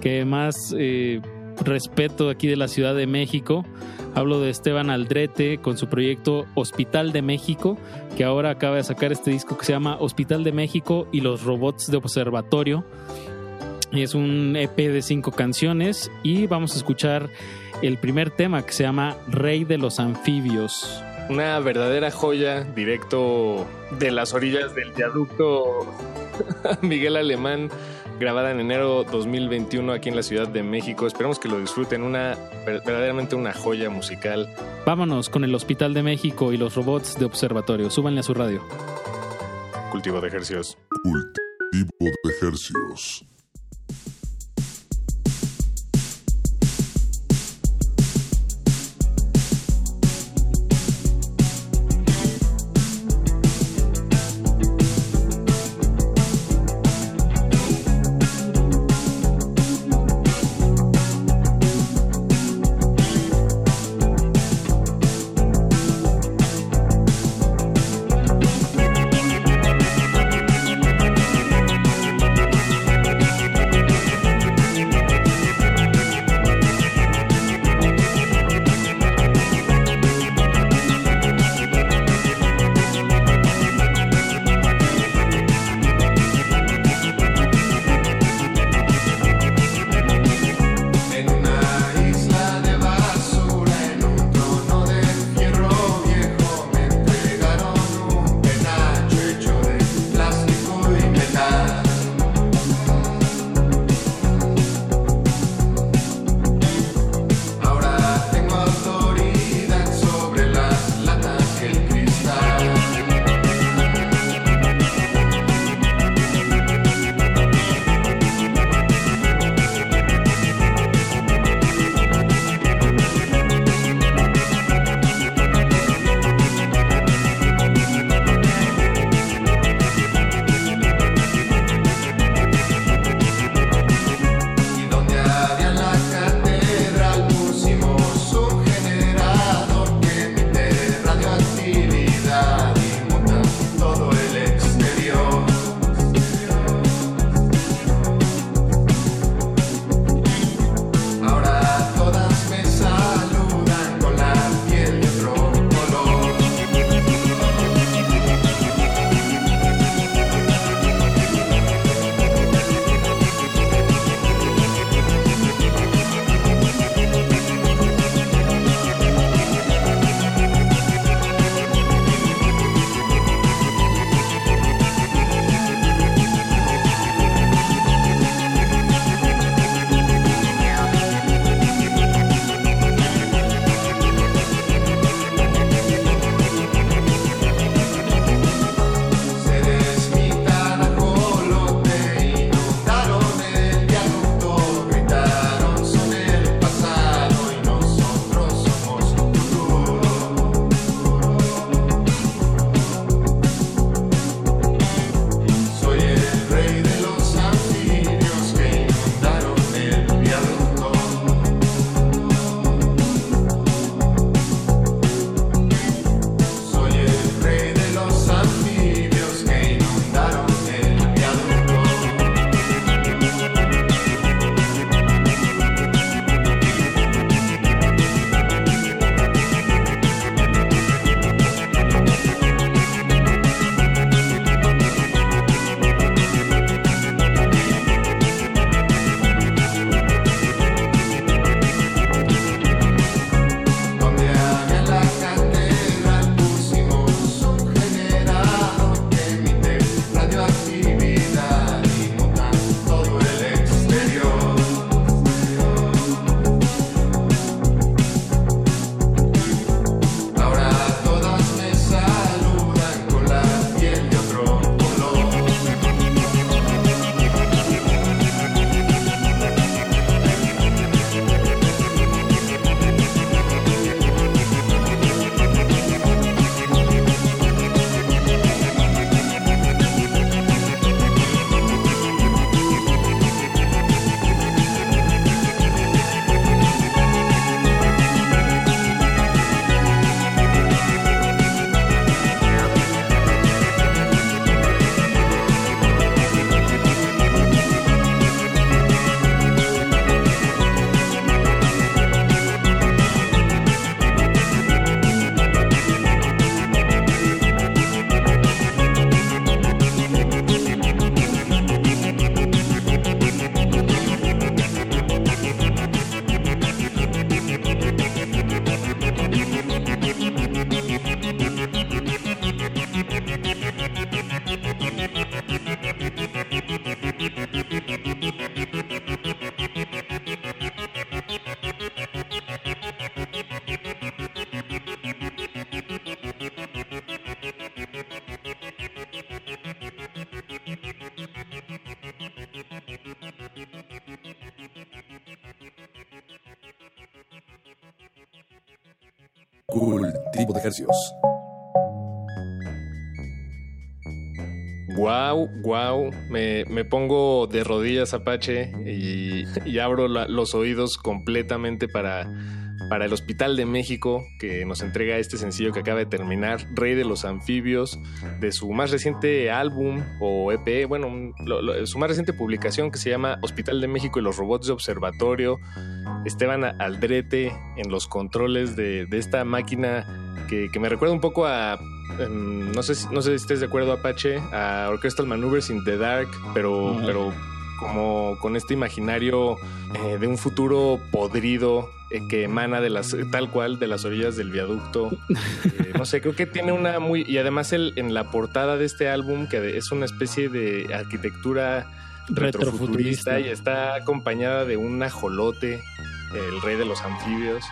que más eh, respeto aquí de la Ciudad de México. Hablo de Esteban Aldrete con su proyecto Hospital de México, que ahora acaba de sacar este disco que se llama Hospital de México y los robots de observatorio. Es un EP de cinco canciones y vamos a escuchar el primer tema que se llama Rey de los Anfibios. Una verdadera joya, directo de las orillas del viaducto Miguel Alemán grabada en enero 2021 aquí en la Ciudad de México. Esperamos que lo disfruten, una verdaderamente una joya musical. Vámonos con el Hospital de México y los robots de observatorio. Súbanle a su radio. Cultivo de ejercicios. Cultivo de ejercicios. Ejercicios. Wow, wow, me, me pongo de rodillas Apache y, y abro los oídos completamente para, para el Hospital de México que nos entrega este sencillo que acaba de terminar, Rey de los Anfibios, de su más reciente álbum o EP, bueno, su más reciente publicación que se llama Hospital de México y los robots de observatorio. Esteban Aldrete en los controles de, de esta máquina que, que me recuerda un poco a em, no sé, si- no sé si estés de acuerdo, Apache, a Orchestral Maneuvers in the Dark, pero, pero como con este imaginario eh, de un futuro podrido eh, que emana de las, tal cual, de las orillas del viaducto. Eh, no sé, creo que tiene una muy. Y además, el, en la portada de este álbum, que es una especie de arquitectura Retrofuturista. retrofuturista y está acompañada de un ajolote, el rey de los anfibios.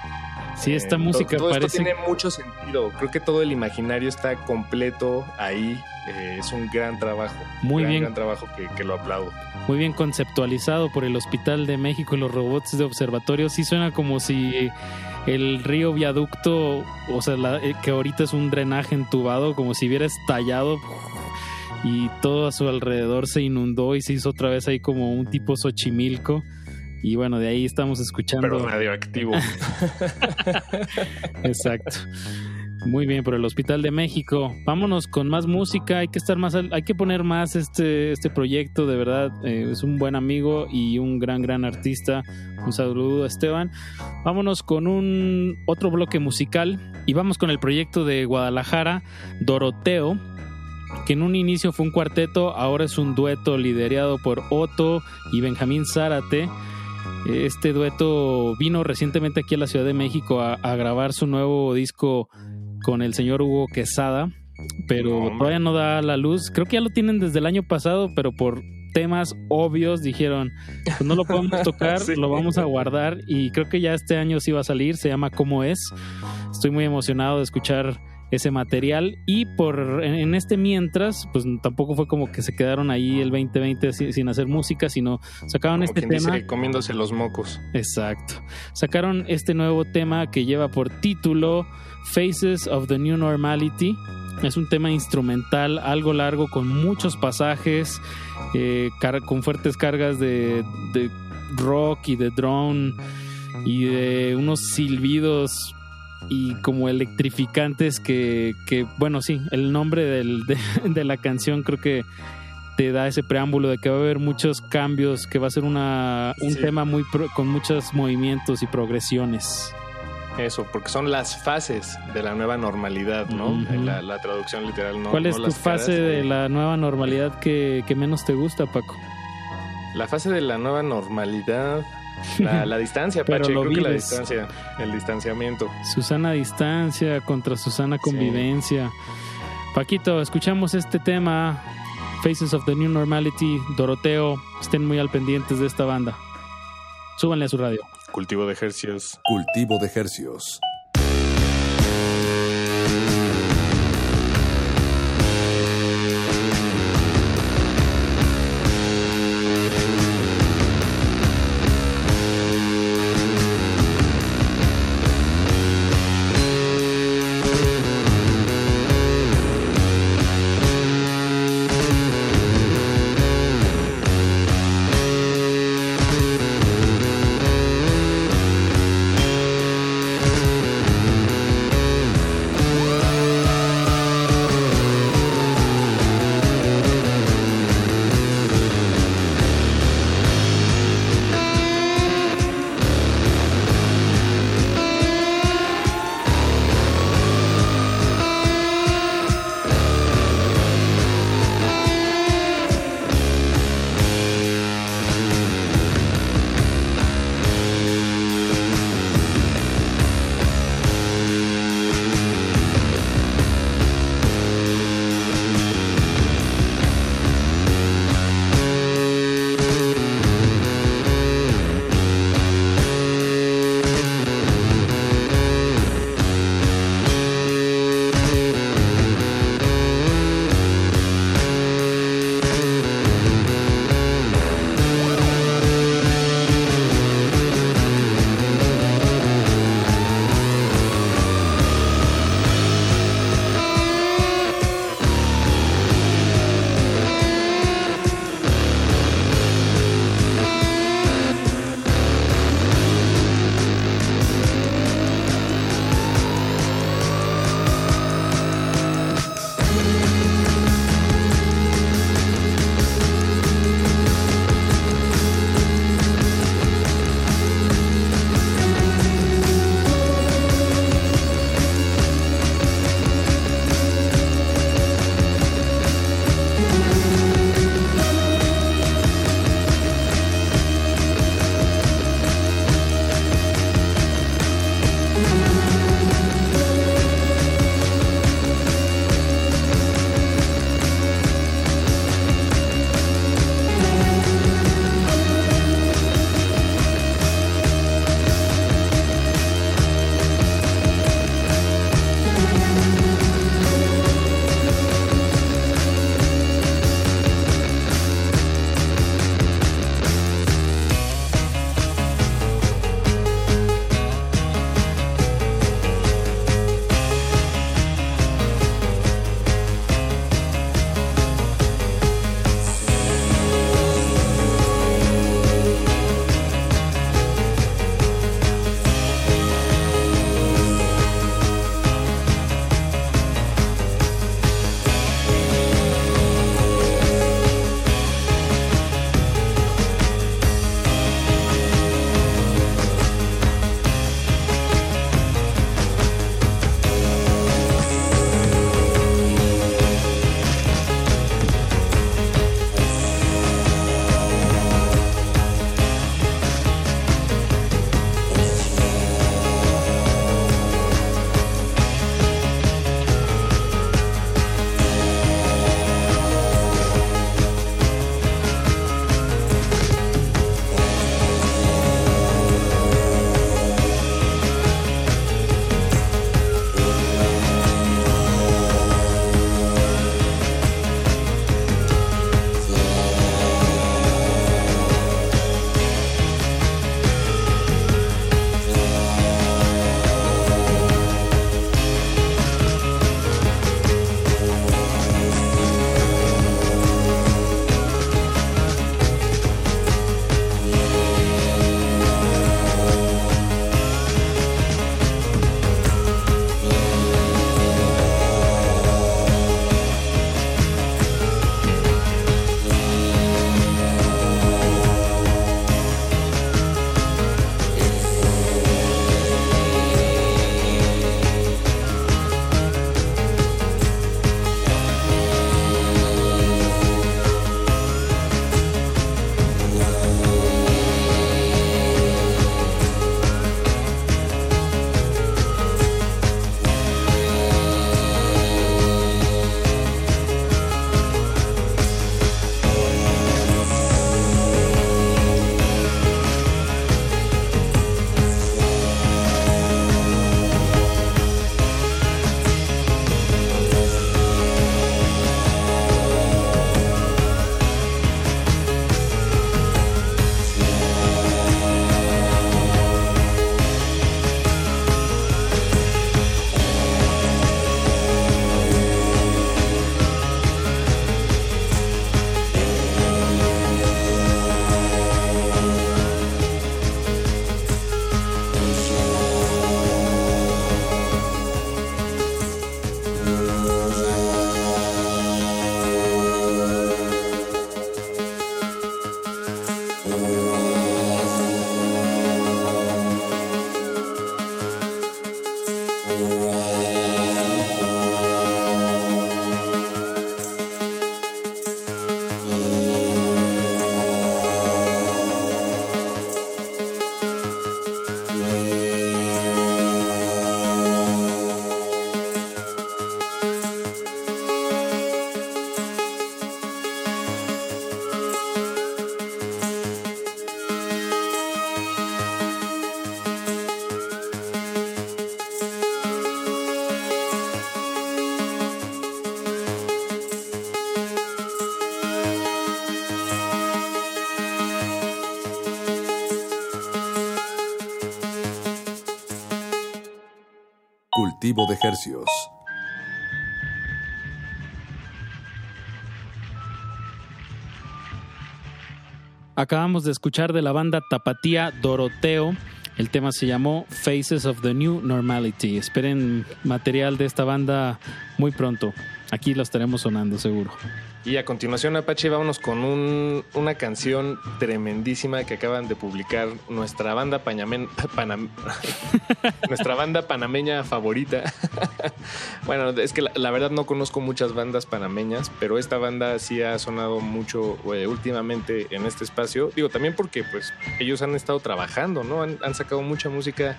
Sí, esta Eh, música todo, todo parece... esto tiene mucho sentido. Creo que todo el imaginario está completo ahí. Eh, es un gran trabajo. Muy gran, bien. Gran trabajo que, que lo aplaudo. muy bien conceptualizado por el Hospital de México y los robots de observatorio. Sí suena como si el río viaducto, o sea, la- eh, que ahorita es un drenaje entubado, como si hubiera estallado y todo a su alrededor se inundó y se hizo otra vez ahí como un tipo Xochimilco. Y bueno, de ahí estamos escuchando. Pero radioactivo. Exacto. Muy bien, por el Hospital de México. Vámonos con más música. Hay que estar más, al- hay que poner más este, este proyecto. De verdad, eh, es un buen amigo y un gran, gran artista. Un saludo a Esteban. Vámonos con un otro bloque musical y vamos con el proyecto de Guadalajara, Doroteo, que en un inicio fue un cuarteto, ahora es un dueto liderado por Otto y Benjamín Zárate. Este dueto vino recientemente aquí a la Ciudad de México a, a grabar su nuevo disco con el señor Hugo Quesada, pero No, todavía no da la luz. Creo que ya lo tienen desde el año pasado, pero por temas obvios dijeron, pues no lo podemos tocar, Sí. lo vamos a guardar y creo que ya este año sí va a salir, se llama ¿Cómo es? Estoy muy emocionado de escuchar ese material y por en, este mientras pues tampoco fue como que se quedaron ahí el 2020 sin, sin hacer música sino sacaron Como este quien tema dice, comiéndose los mocos. Exacto. Sacaron este nuevo tema que lleva por título Faces of the New Normality. Es un tema instrumental, algo largo, con muchos pasajes, eh, con fuertes cargas de, de rock y de drone y de unos silbidos y como electrificantes que, que bueno, sí, el nombre del- de, de la canción creo que te da ese preámbulo de que va a haber muchos cambios, que va a ser una, un Sí. tema muy pro- con muchos movimientos y progresiones. Eso, porque son las fases de la nueva normalidad, ¿no? La, la traducción literal, ¿no? ¿Cuál no es tu las caras, fase de eh. la nueva normalidad que, que menos te gusta, Paco? La fase de la nueva normalidad. La, la distancia, Pero Pache, lo creo que la vives. distancia, el distanciamiento. Susana Distancia contra Susana Convivencia. Paquito, escuchamos este tema, Faces of the New Normality, Doroteo, estén muy al pendientes de esta banda. Súbanle a su radio. Cultivo de ejercicios. Cultivo de ejercicios. De. Acabamos de escuchar de la banda Tapatía Doroteo. El tema se llamó Faces of the New Normality. Esperen material de esta banda muy pronto. Aquí lo estaremos sonando seguro. Y a continuación, Apache, vámonos con un- una canción tremendísima que acaban de publicar nuestra banda pañamen- nuestra banda panameña favorita. bueno, es que la, verdad no conozco muchas bandas panameñas, pero esta banda sí ha sonado mucho eh, últimamente en este espacio. Digo, también porque pues ellos han estado trabajando, ¿no? Han, han sacado mucha música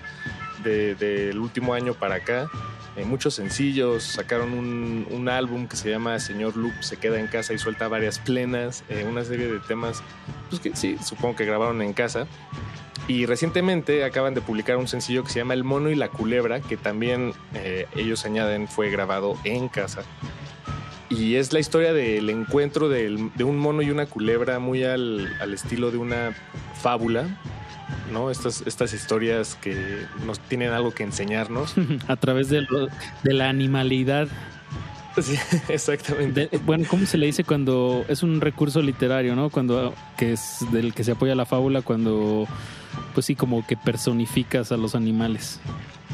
de- del último año para acá. Eh, muchos sencillos, sacaron un, álbum que se llama Señor Loop se queda en casa y suelta varias plenas, eh, una serie de temas pues que sí, supongo que grabaron en casa. Y recientemente acaban de publicar un sencillo que se llama El mono y la culebra, que también eh, ellos añaden fue grabado en casa. Y es la historia del encuentro de un mono y una culebra muy al estilo de una fábula, ¿no? Estas, estas historias que nos tienen algo que enseñarnos. A través de, lo- de la animalidad. Sí, exactamente. De- bueno, ¿cómo se le dice cuando es un recurso literario, no? Cuando que es del que se apoya la fábula cuando pues sí como que personificas a los animales.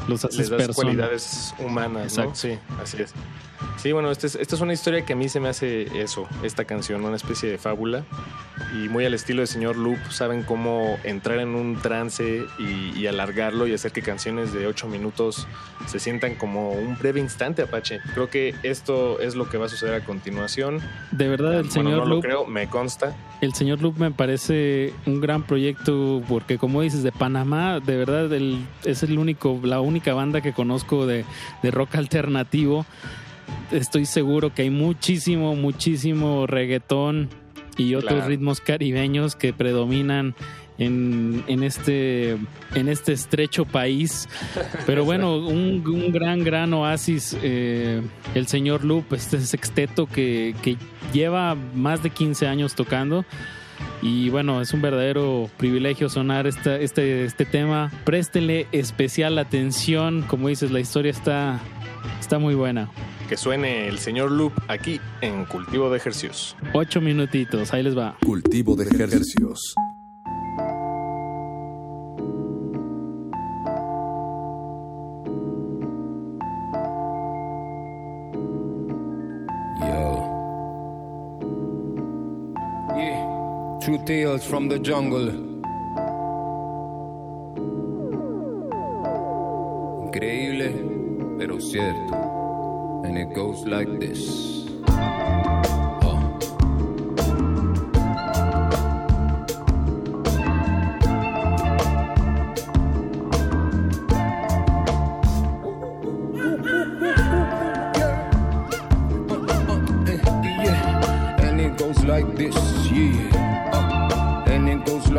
Los haces les das persona. cualidades humanas, ¿no? Exacto. Sí, así es. Sí, bueno, este es- esta es una historia que a mí se me hace eso, esta canción, una especie de fábula. Y muy al estilo de señor Loop, saben cómo entrar en un trance y, y alargarlo y hacer que canciones de ocho minutos se sientan como un breve instante, Apache. Creo que esto es lo que va a suceder a continuación. De verdad, el Bueno, señor no lo Loop, creo, me consta. el señor Loop me parece un gran proyecto porque como dices de Panamá, de verdad el- es el único, la única banda que conozco de, de rock alternativo. Estoy seguro que hay muchísimo, muchísimo reggaetón y otros Claro. ritmos caribeños que predominan en, en este en este estrecho país. Pero bueno, un, un gran, gran oasis, eh, el señor Loop, este sexteto que, que lleva más de 15 años tocando. Y bueno, es un verdadero privilegio sonar esta, este, este tema. Préstele especial atención. Como dices, la historia está, está muy buena. Que suene el señor Loop aquí en Cultivo de Ejercicios. Ocho minutitos, ahí les va. Cultivo de Hercios. True tales from the jungle. Increíble, pero cierto. And it goes like this.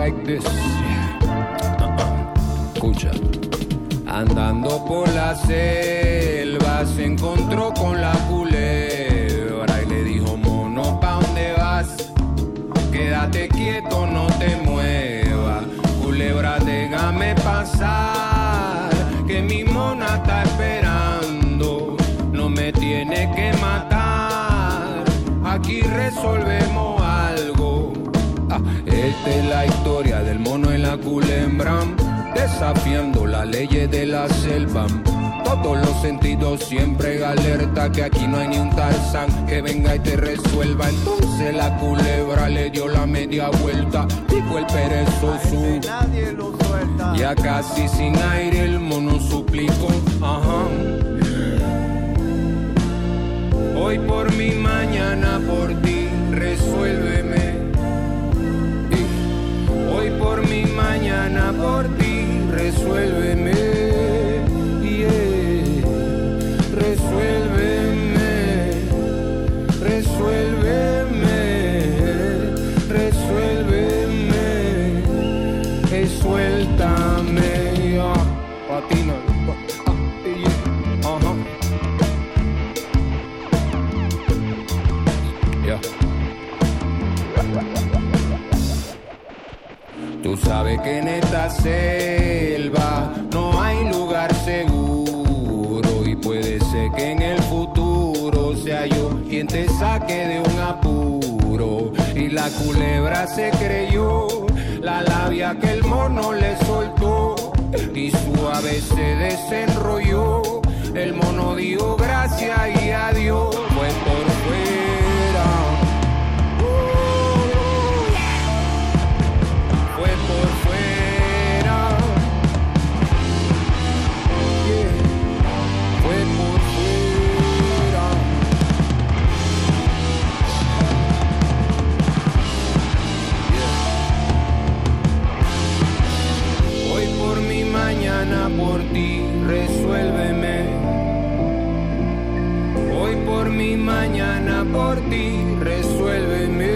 Like. Escucha. Andando por la selva se encontró con la culebra y le dijo, mono, ¿pa' dónde vas? Quédate quieto, no te muevas. Culebra, déjame pasar, que mi mona está esperando. No me tiene que matar, aquí resolvemos la historia del mono y la culebra, desafiando las leyes de la selva. Todos los sentidos siempre en alerta, que aquí no hay ni un tarzán que venga y te resuelva. Entonces la culebra le dio la media vuelta, dijo el perezoso. Ya casi sin aire el mono suplicó, ajá. Hoy por mi mañana por ti, resuélveme. Por mi mañana por ti, resuélveme. Que en esta selva no hay lugar seguro que en el futuro sea yo quien te saque de un apuro. Y la culebra se creyó, la labia que el mono le soltó y suave se desenrolló. El mono dio gracias y adiós, fue por. Por ti, resuélveme. Hoy por mi mañana por ti, resuélveme.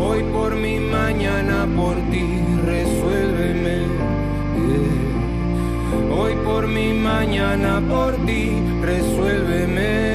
Hoy por mi mañana por ti, resuélveme. Hoy por mi mañana por ti, resuélveme.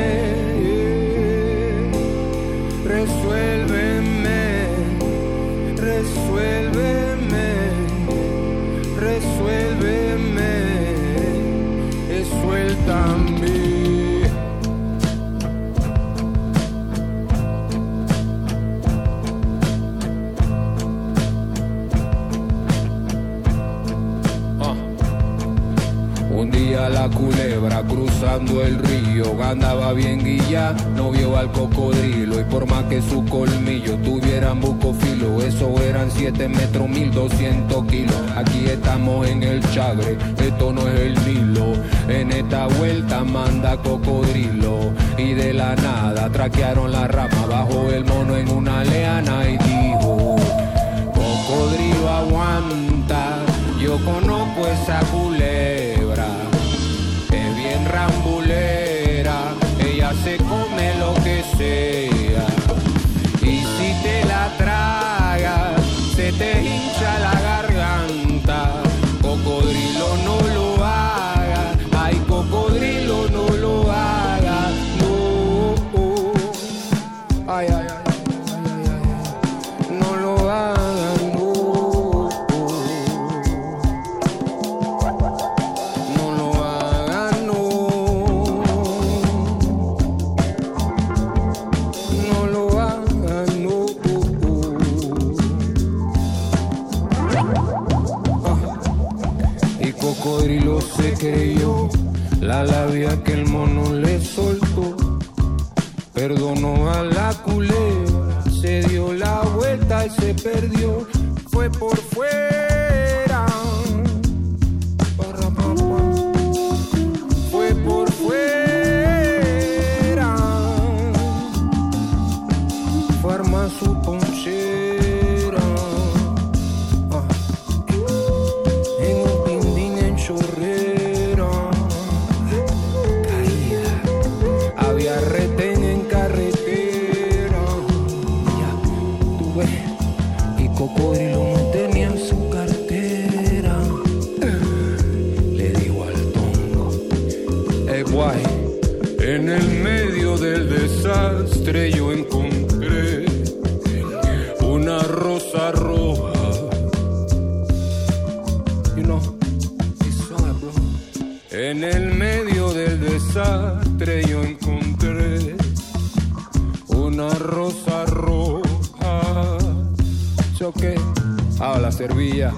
Cruzando el río. Andaba bien guilla, no vio al cocodrilo. Y por más que su colmillo tuvieran bucofilo, eso eran 7 metros 1200 kilos. Aquí estamos en el chagre, esto no es el Nilo. En esta vuelta manda cocodrilo. Y de la nada traquearon la rama. Bajo el mono en una leana y dijo, cocodrilo aguanta, yo conozco esa bien ella se come lo que sea. Choque, ah, la servía,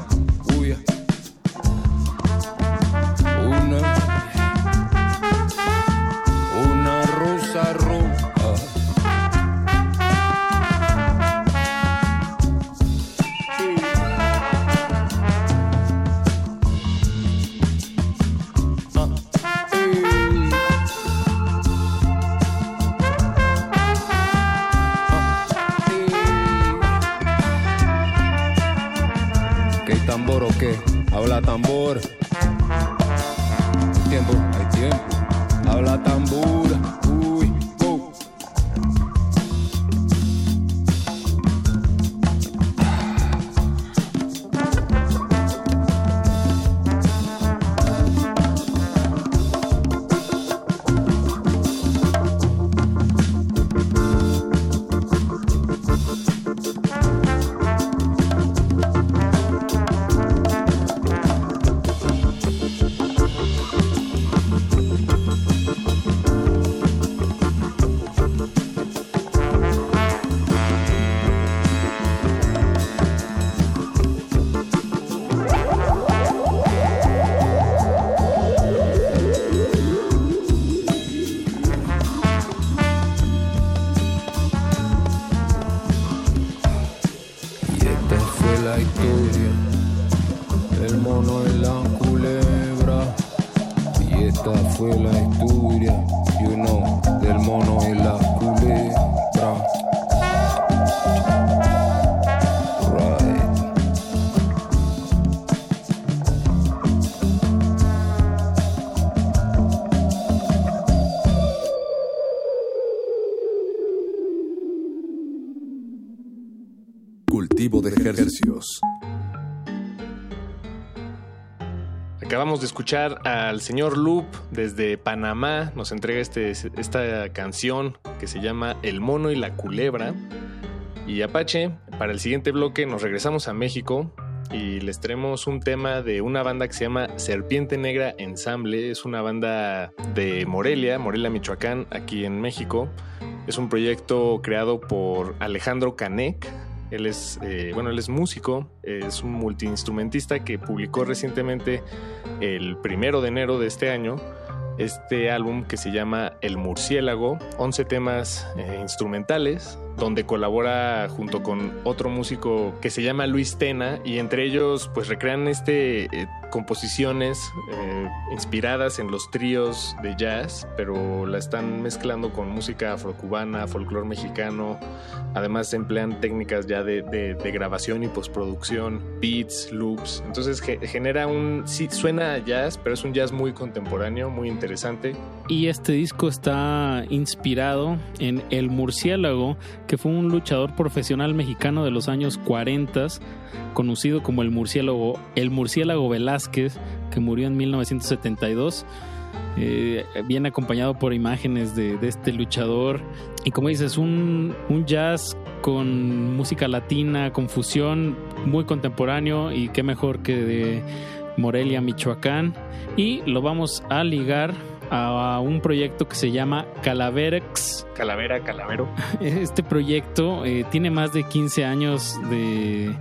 Acabamos de escuchar al señor Loop desde Panamá. Nos entrega este, esta canción que se llama El mono y la culebra. Y Apache, para el siguiente bloque nos regresamos a México y les traemos un tema de una banda que se llama Serpiente Negra Ensamble. Es una banda de Morelia, Morelia, Michoacán, aquí en México. Es un proyecto creado por Alejandro Canek. Él es, eh, bueno, él es músico, es un multiinstrumentista que publicó recientemente el primero de enero de este año este álbum que se llama El Murciélago, 11 temas eh, instrumentales, donde colabora junto con otro músico que se llama Luis Tena y entre ellos pues recrean este eh, composiciones eh, inspiradas en los tríos de jazz, pero la están mezclando con música afrocubana, folclore mexicano, además emplean técnicas ya de, grabación y postproducción, beats, loops, entonces ge- genera un, sí, suena a jazz, pero es un jazz muy contemporáneo, muy interesante. Y este disco está inspirado en El Murciélago, que fue un luchador profesional mexicano de los años 40, conocido como el murciélago, el murciélago Velázquez, que murió en 1972. Eh, viene acompañado por imágenes de, de este luchador. Y como dices, un, un jazz con música latina, con fusión, muy contemporáneo y qué mejor que de Morelia, Michoacán. Y lo vamos a ligar a un proyecto que se llama Calaverex. Calavera, calavero. Este proyecto eh, tiene más de 15 años de,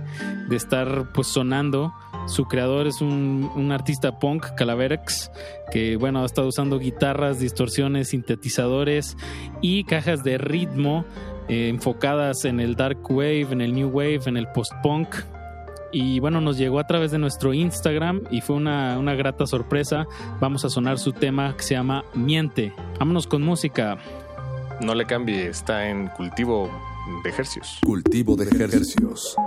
de estar pues sonando. Su creador es un, un artista punk, Calaverex, que bueno, ha estado usando guitarras, distorsiones, sintetizadores y cajas de ritmo eh, enfocadas en el dark wave, en el new wave, en el post-punk. Y bueno, nos llegó a través de nuestro Instagram y fue una, una grata sorpresa. Vamos a sonar su tema que se llama Miente. Vámonos con música. No le cambie, está en cultivo de ejercicios. Cultivo de ejercicios.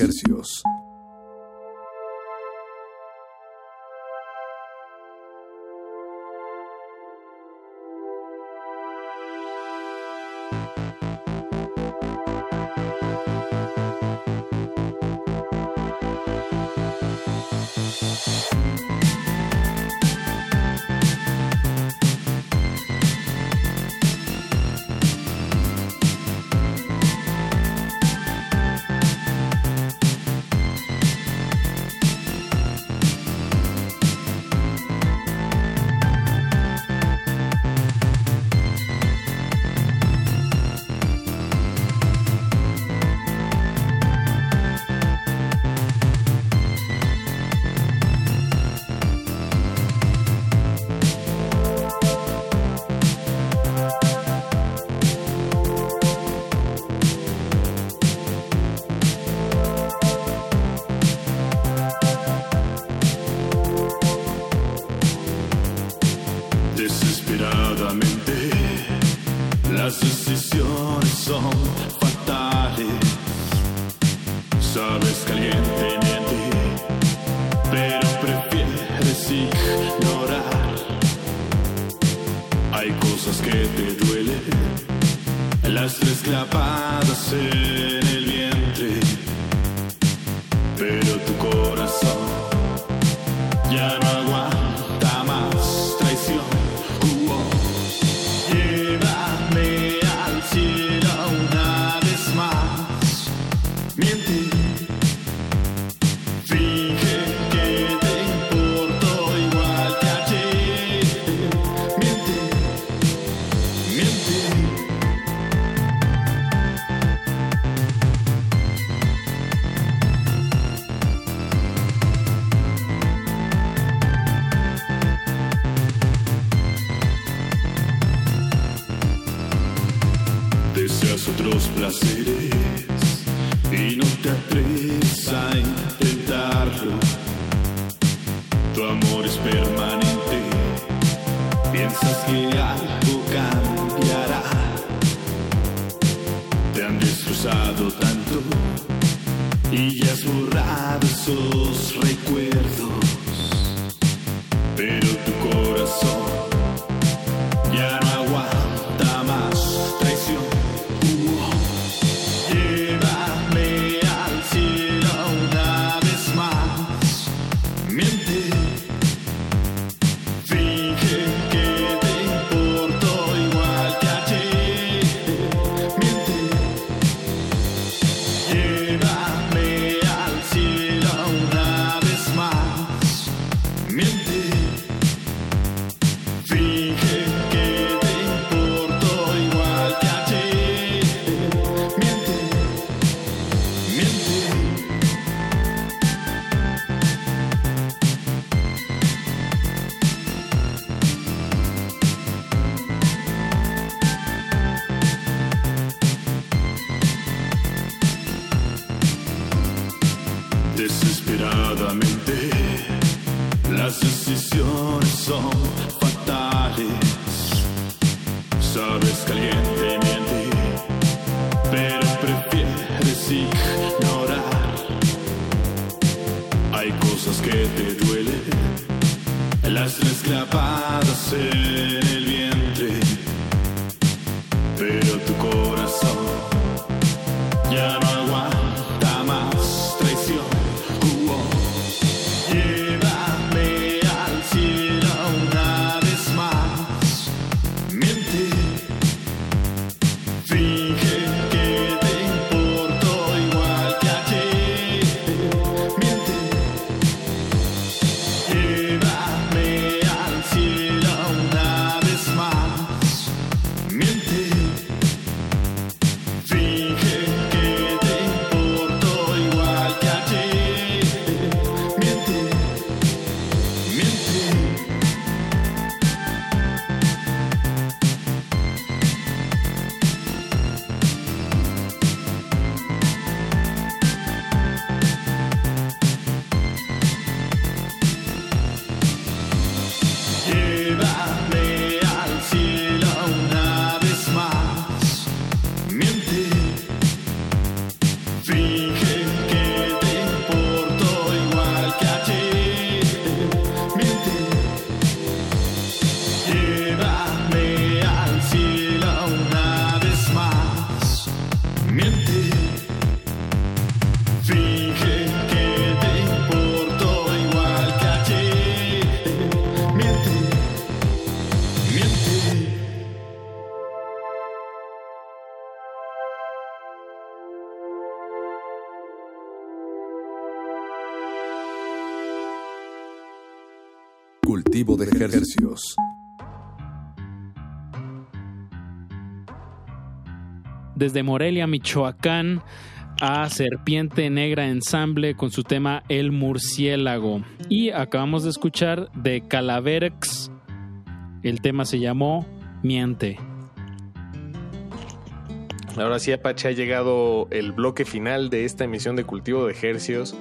hercios. te duele. Las tres clavadas en el vientre. Pero tu corazón ya no aguanta. Desde Morelia, Michoacán, a Serpiente Negra Ensamble con su tema El Murciélago. Y acabamos de escuchar de Calaverex. El tema se llamó Miente. Ahora sí, Apache, ha llegado el bloque final de esta emisión de Cultivo de Hercios.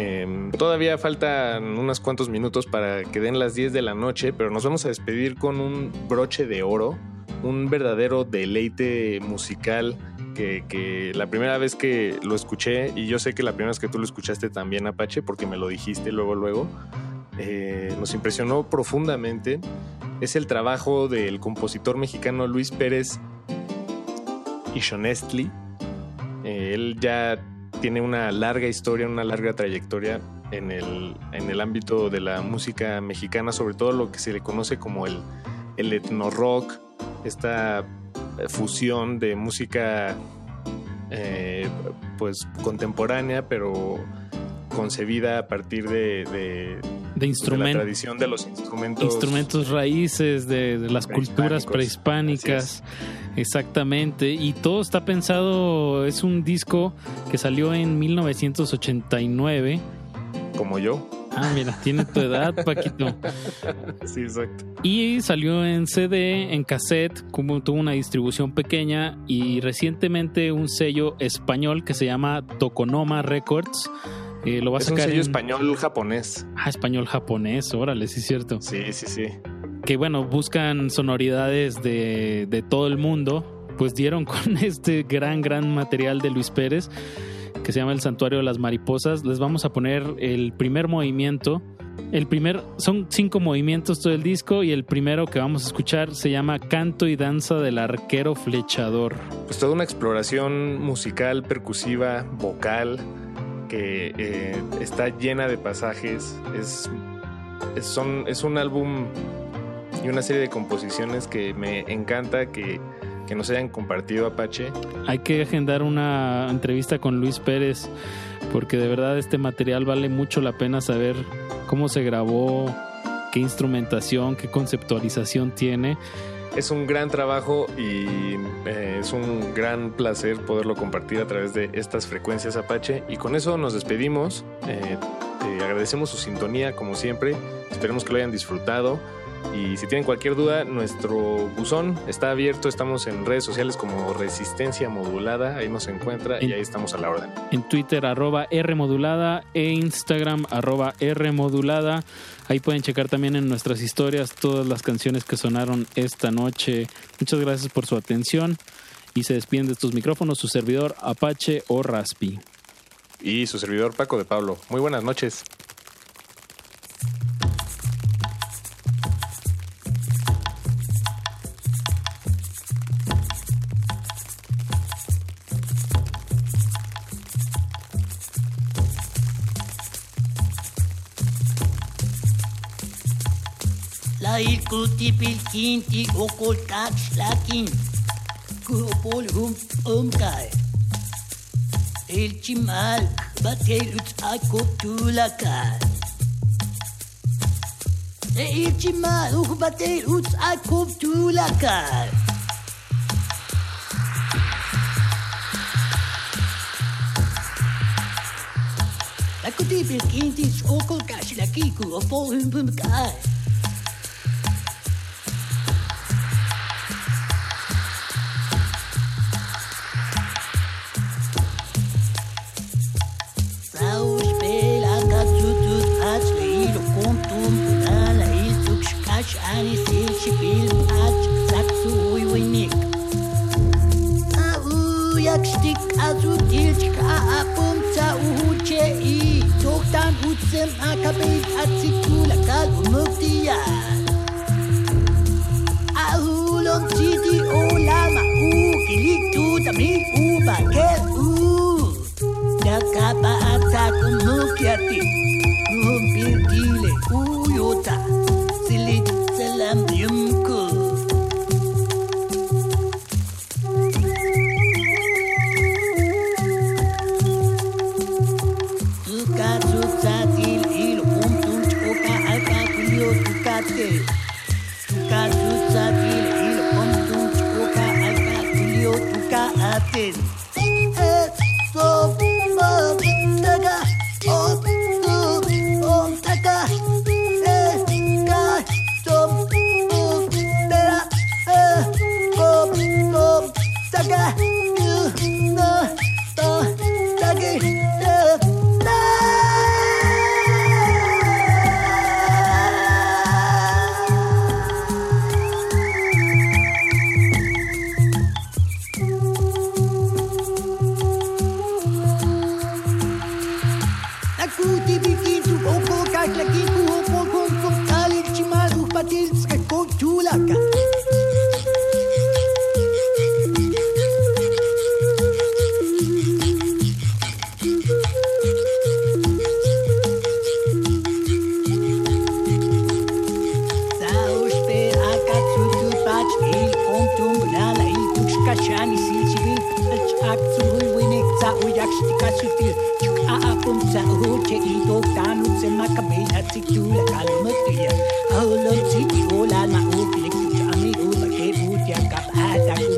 Eh, todavía faltan unos cuantos minutos para que den las 10 de la noche, pero nos vamos a despedir con un broche de oro, un verdadero deleite musical que, que, la primera vez que lo escuché, y yo sé que la primera vez que tú lo escuchaste también, Apache, porque me lo dijiste luego, luego, eh, nos impresionó profundamente. Es el trabajo del compositor mexicano Luis Pérez Ishonestli. Eh, él ya tiene una larga historia, una larga trayectoria en el, en el ámbito de la música mexicana, sobre todo lo que se le conoce como el, el etno rock, esta fusión de música eh, pues contemporánea, pero concebida a partir de, de, instrument de la tradición de los instrumentos instrumentos raíces de, de las culturas prehispánicas exactamente y todo está pensado es un disco que salió en 1989 como yo Ah, mira, tiene tu edad, Paquito. Sí, exacto. Y salió en CD, en cassette, como tuvo una distribución pequeña y recientemente un sello español que se llama Tokonoma Records. Eh, lo va a es sacar un sello en... español japonés. Ah, español japonés, órale, sí es cierto. Sí, sí, sí. Que bueno, buscan sonoridades de, de todo el mundo. Pues dieron con este gran, gran material de Luis Pérez que se llama El Santuario de las Mariposas. Les vamos a poner el primer movimiento. El primer, son cinco movimientos todo el disco y el primero que vamos a escuchar se llama Canto y Danza del Arquero Flechador. Pues toda una exploración musical, percusiva, vocal, que eh, está llena de pasajes. Es, es, son, es un álbum y una serie de composiciones que me encanta que que nos hayan compartido Apache. Hay que agendar una entrevista con Luis Pérez porque de verdad este material vale mucho la pena saber cómo se grabó, qué instrumentación, qué conceptualización tiene. Es un gran trabajo y eh, es un gran placer poderlo compartir a través de estas frecuencias Apache. Y con eso nos despedimos. Eh, te agradecemos su sintonía como siempre. Esperemos que lo hayan disfrutado. Y si tienen cualquier duda, nuestro buzón está abierto. Estamos en redes sociales como Resistencia Modulada. Ahí nos encuentra En- y ahí estamos a la orden. En Twitter arroba Rmodulada e Instagram arroba Rmodulada. Ahí pueden checar también en nuestras historias todas las canciones que sonaron esta noche. Muchas gracias por su atención y se despiden de estos micrófonos su servidor Apache o Raspi. Y su servidor Paco de Pablo. Muy buenas noches. Lait cuti pilkinti okoltak shlakin. Kuropol hum omkai. El chimal batel ut akotulakai. El chimal uk batel ut akotulakai. Lakuti pilkinti okoltak shlakin. Kuropol hum omkai. ani sin azu tilci apum ca u i tohtan uțem a capit ați cu la cal un măftia. Lama u kilic tu u bache u. Da capa atac un ti. Nu. anisilsivin ach'aktsujuinik sa'uyaxtikachixtil ch'a'apum sa'uche idoktanuk semakabeinatsikchula kalumatiya aholotsikchulalma'upiliktuch'amirubake'utiakab'ataku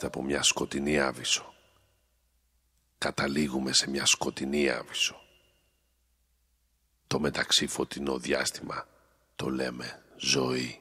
είμαστε από μια σκοτεινή άβυσο. Καταλήγουμε σε μια σκοτεινή άβυσο. Το μεταξύ φωτεινό διάστημα το λέμε ζωή.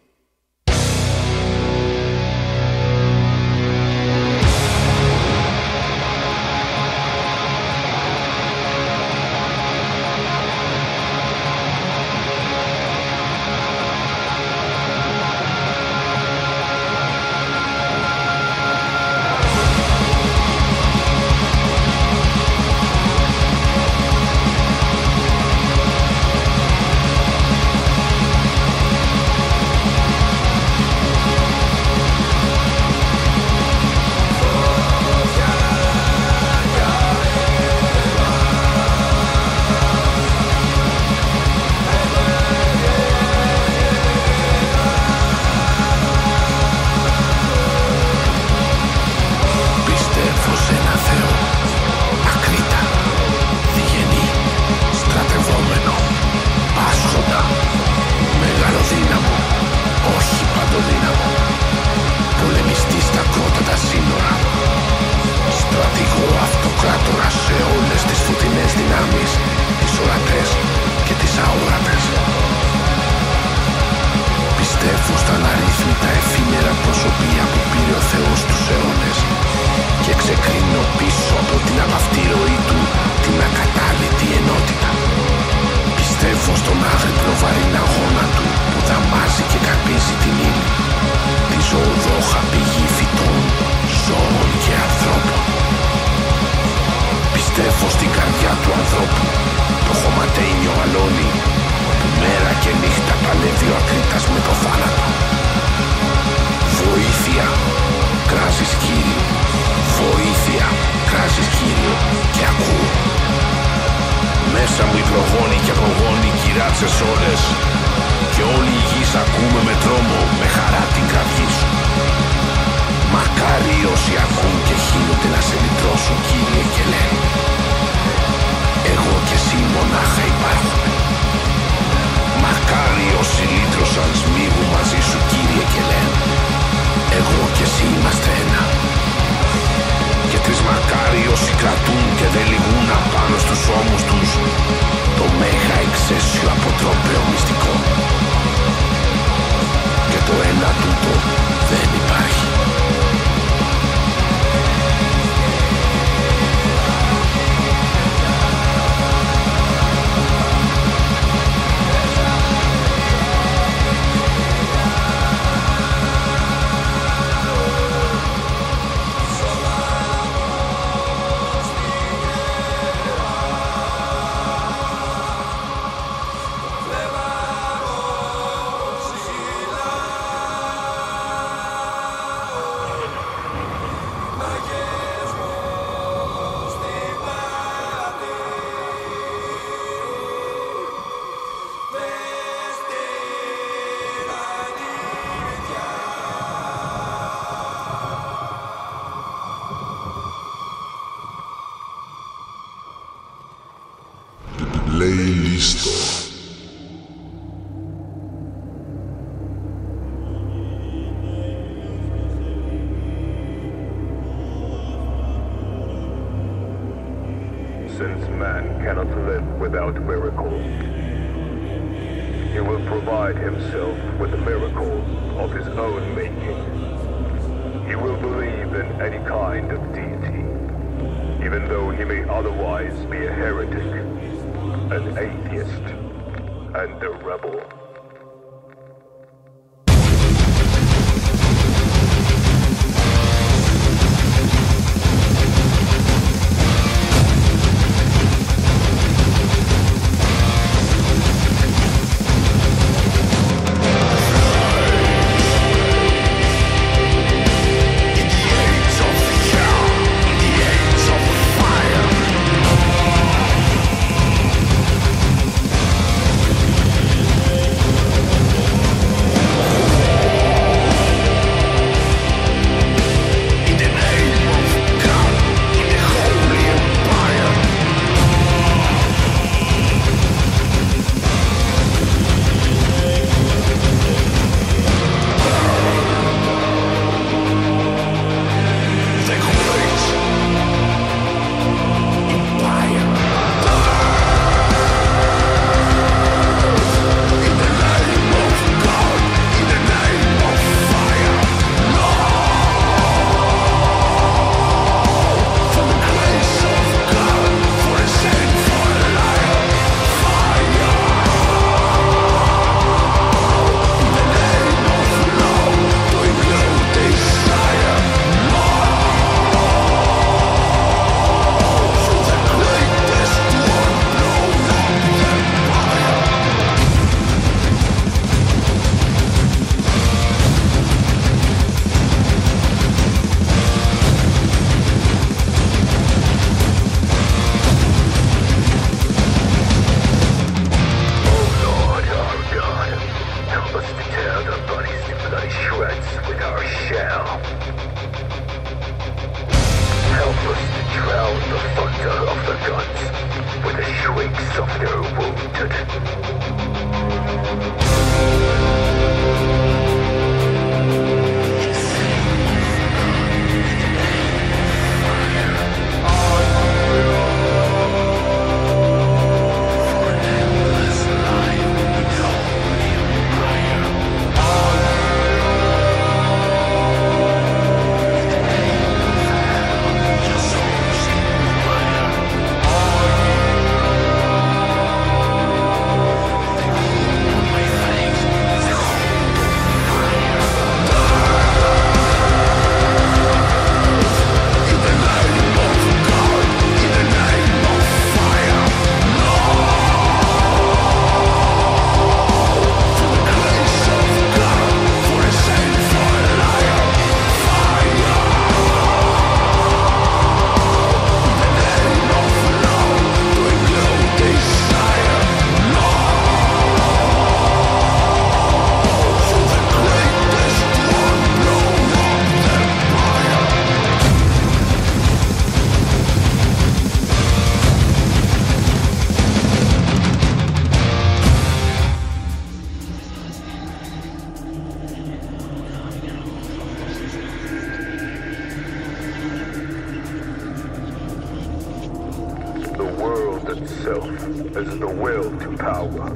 Itself as the will to power,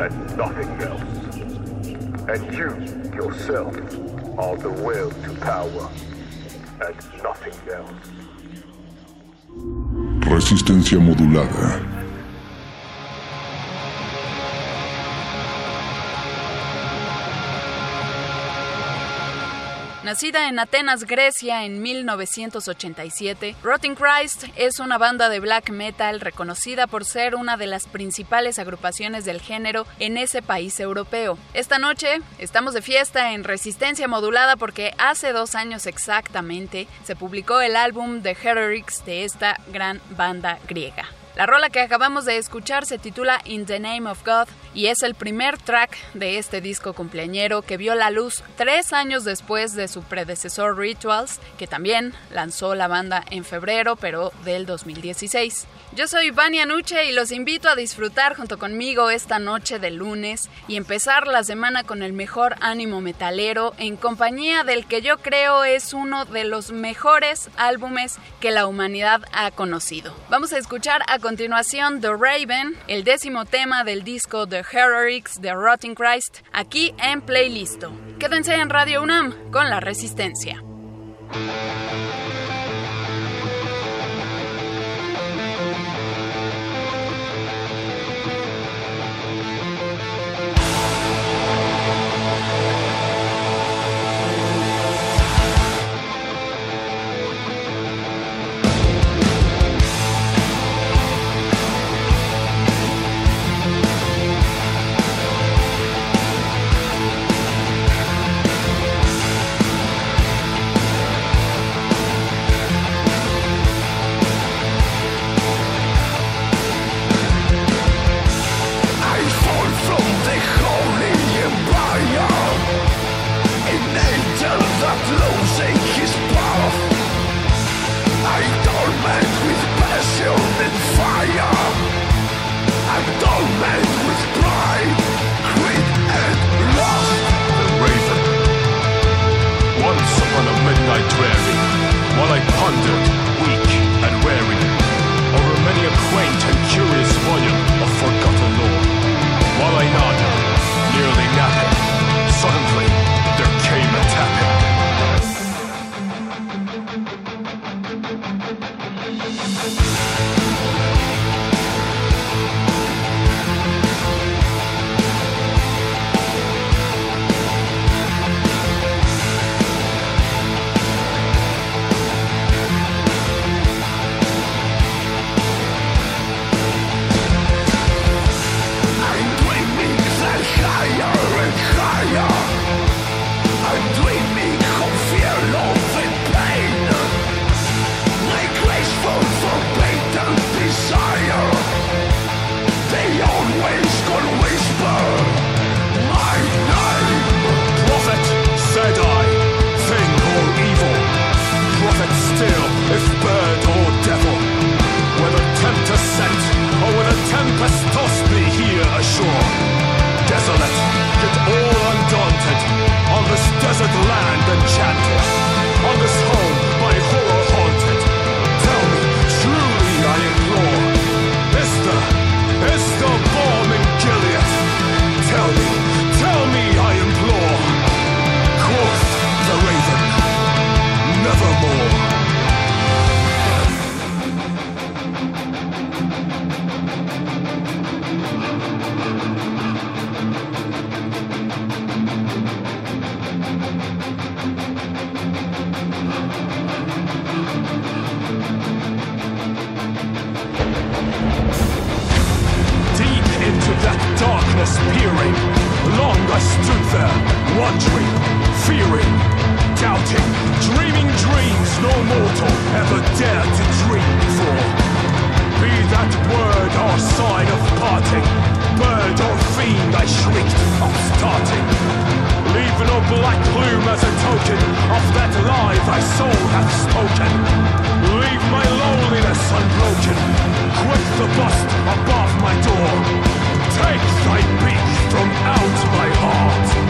and nothing else. And you, yourself, are the will to power, and nothing else. Resistencia modulada. Nacida en Atenas, Grecia en 1987, Rotting Christ es una banda de black metal reconocida por ser una de las principales agrupaciones del género en ese país europeo. Esta noche estamos de fiesta en Resistencia Modulada porque hace dos años exactamente se publicó el álbum The Heretics de esta gran banda griega. La rola que acabamos de escuchar se titula In the Name of God y es el primer track de este disco cumpleañero que vio la luz tres años después de su predecesor Rituals, que también lanzó la banda en febrero, pero del 2016. Yo soy Vania Nuche y los invito a disfrutar junto conmigo esta noche de lunes y empezar la semana con el mejor ánimo metalero en compañía del que yo creo es uno de los mejores álbumes que la humanidad ha conocido. Vamos a escuchar a continuación The Raven, el décimo tema del disco The Heretics de Rotting Christ, aquí en Playlisto. Quédense en Radio UNAM con la Resistencia. Desert land enchanted. On this home Stood wondering, fearing, doubting, dreaming dreams no mortal ever dared to dream before. Be that word or sign of parting, bird or fiend I shrieked, I'm starting. Leave no black plume as a token of that lie thy soul hath spoken. Leave my loneliness unbroken. Quit the bust above my door. Take thy beak from out my heart.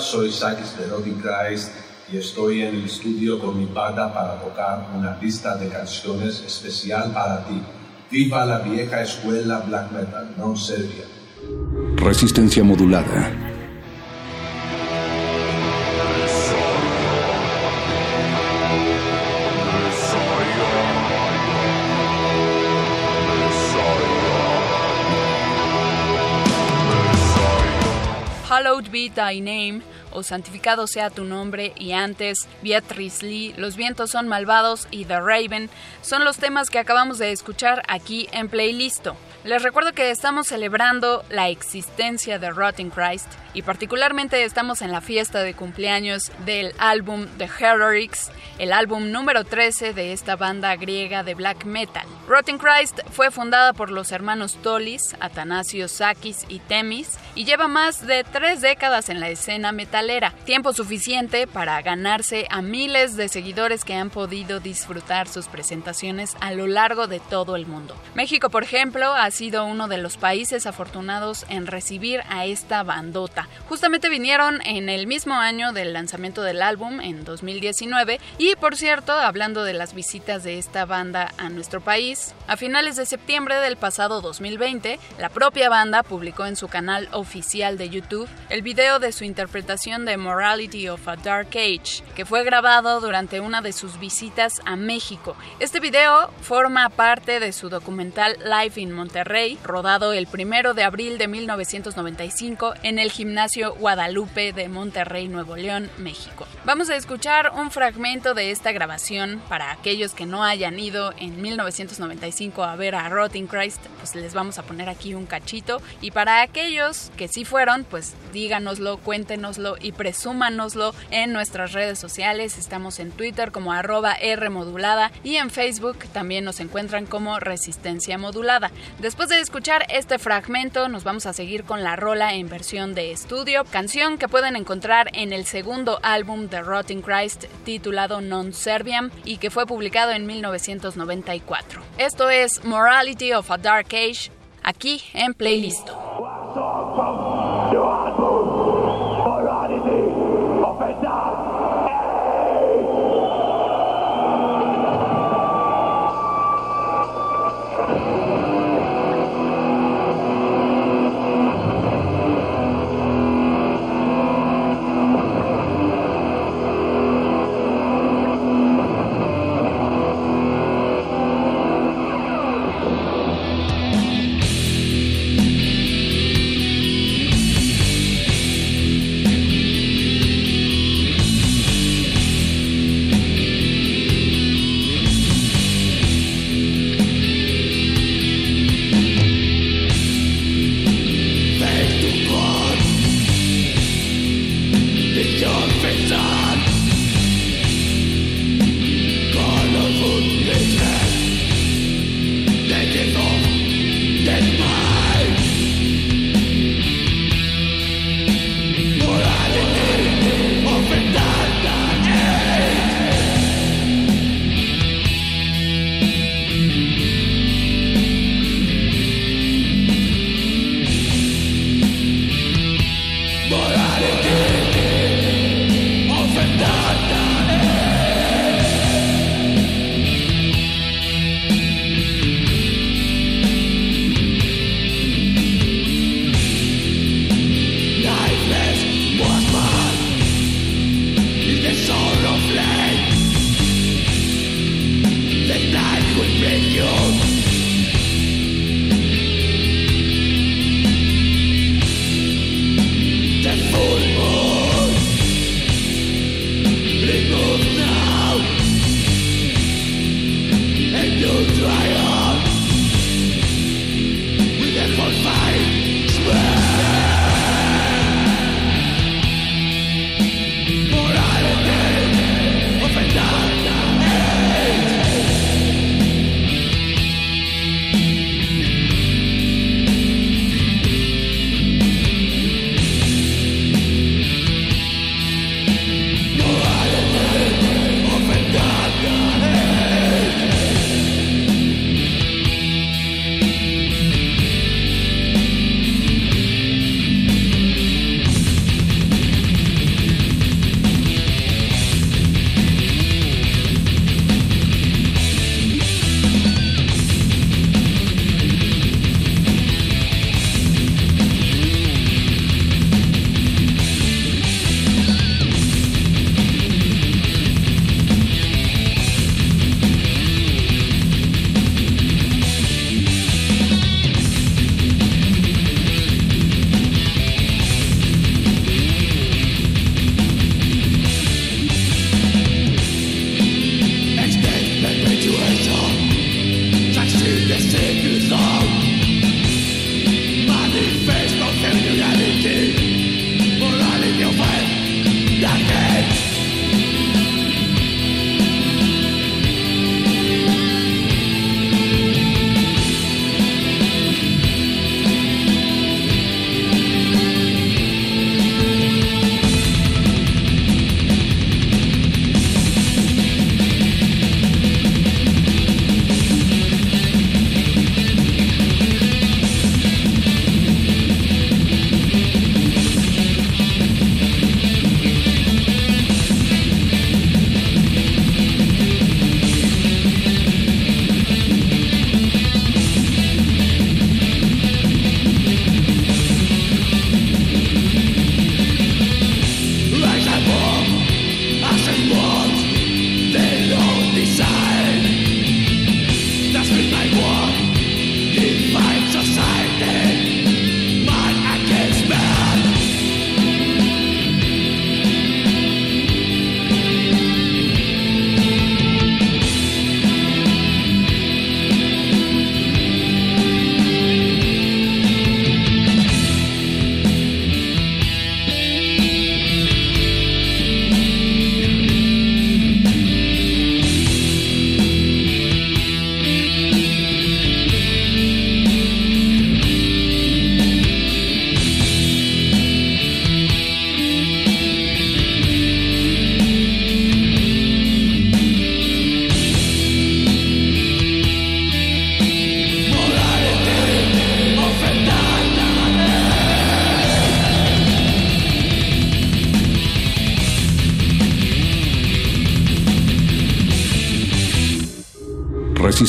Soy Sakis de Roddy Christ y estoy en el estudio con mi banda para tocar una lista de canciones especial para ti. Viva la vieja escuela black metal, non Serbia. Resistencia modulada. Thy name, o santificado sea tu nombre, y antes, Beatrice Lee, Los vientos son malvados y The Raven, son los temas que acabamos de escuchar aquí en Playlisto. Les recuerdo que estamos celebrando la existencia de Rotting Christ y particularmente estamos en la fiesta de cumpleaños del álbum The Heroics, el álbum número 13 de esta banda griega de black metal. Rotting Christ fue fundada por los hermanos Tolis, Atanasio Sakis y Temis y lleva más de tres décadas en la escena metalera, tiempo suficiente para ganarse a miles de seguidores que han podido disfrutar sus presentaciones a lo largo de todo el mundo. México, por ejemplo, ha sido uno de los países afortunados en recibir a esta bandota. Justamente vinieron en el mismo año del lanzamiento del álbum, en 2019, y por cierto, hablando de las visitas de esta banda a nuestro país, a finales de septiembre del pasado 2020, la propia banda publicó en su canal oficial de YouTube el video de su interpretación de Morality of a Dark Age, que fue grabado durante una de sus visitas a México. Este video forma parte de su documental Live in Monterrey rodado el primero de abril de 1995 en el gimnasio Guadalupe de Monterrey, Nuevo León, México. Vamos a escuchar un fragmento de esta grabación para aquellos que no hayan ido en 1995 a ver a Rotting Christ, pues les vamos a poner aquí un cachito y para aquellos que sí fueron, pues díganoslo, cuéntenoslo y presúmanoslo en nuestras redes sociales. Estamos en Twitter como arroba Rmodulada y en Facebook también nos encuentran como Resistencia Modulada. Después de escuchar este fragmento, nos vamos a seguir con la rola en versión de estudio, canción que pueden encontrar en el segundo álbum de Rotting Christ titulado Non Serbiam y que fue publicado en 1994. Esto es Morality of a Dark Age, aquí en Playlist.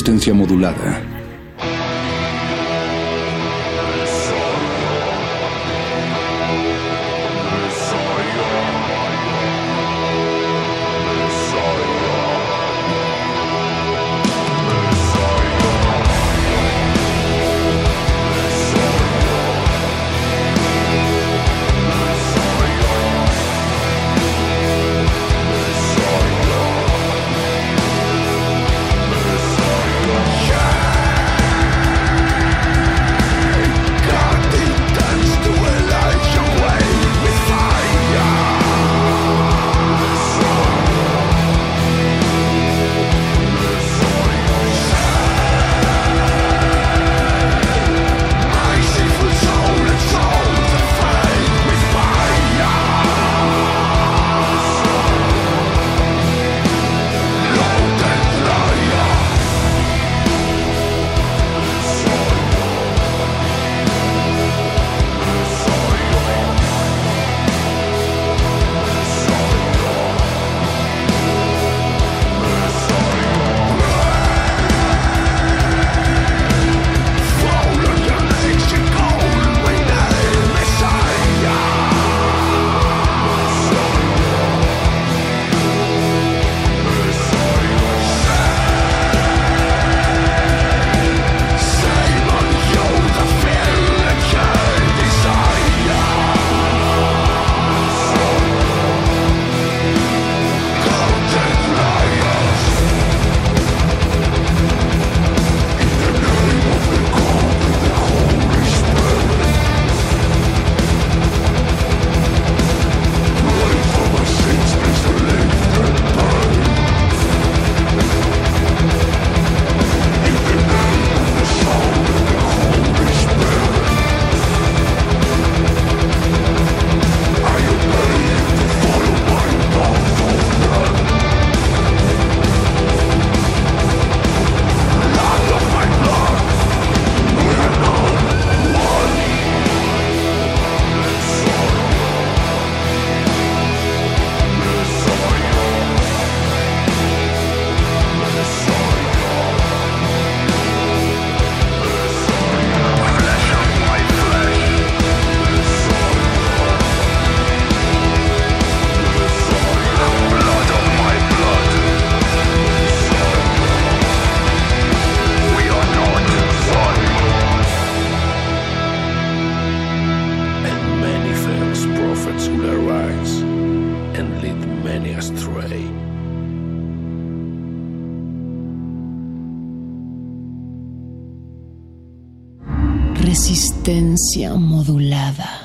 Resistencia modulada. Modulada.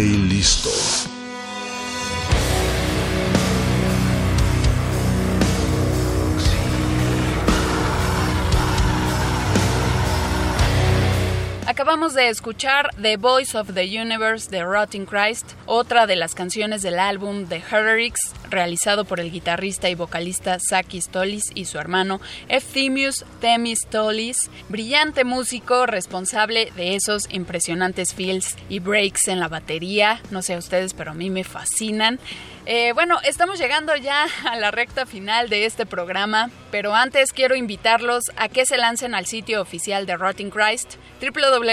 Playlisto. Acabamos de escuchar The Voice of the Universe de Rotting Christ, otra de las canciones del álbum The Heretics, realizado por el guitarrista y vocalista Saki Stolis y su hermano Efthymius Themis Stolis, brillante músico responsable de esos impresionantes fills y breaks en la batería. No sé a ustedes, pero a mí me fascinan. Eh, bueno, estamos llegando ya a la recta final de este programa, pero antes quiero invitarlos a que se lancen al sitio oficial de Rotting Christ,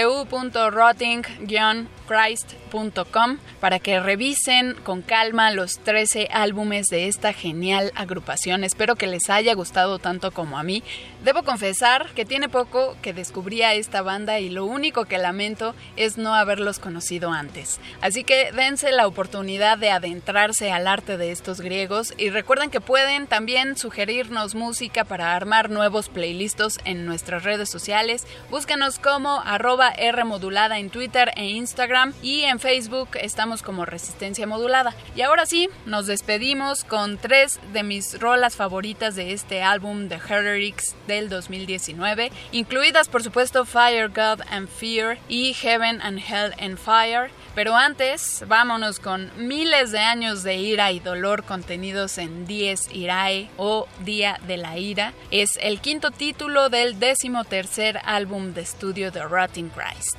www.rotting-christ.com, para que revisen con calma los 13 álbumes de esta genial agrupación. Espero que les haya gustado tanto como a mí. Debo confesar que tiene poco que descubrí a esta banda y lo único que lamento es no haberlos conocido antes. Así que dense la oportunidad de adentrarse al arte de estos griegos y recuerden que pueden también sugerirnos música para armar nuevos playlists en nuestras redes sociales. Búscanos como arroba R modulada en Twitter e Instagram y en Facebook estamos como Resistencia Modulada. Y ahora sí, nos despedimos con tres de mis rolas favoritas de este álbum The Heretics del 2019, incluidas por supuesto Fire, God and Fear y Heaven and Hell and Fire. Pero antes, vámonos con miles de años de ira y dolor contenidos en Dies Irae o Día de la Ira. Es el quinto título del décimo tercer álbum de estudio de Rotting Christ.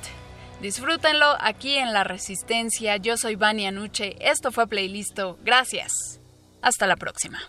Disfrútenlo aquí en La Resistencia. Yo soy Vania Nuche. Esto fue Playlisto. Gracias. Hasta la próxima.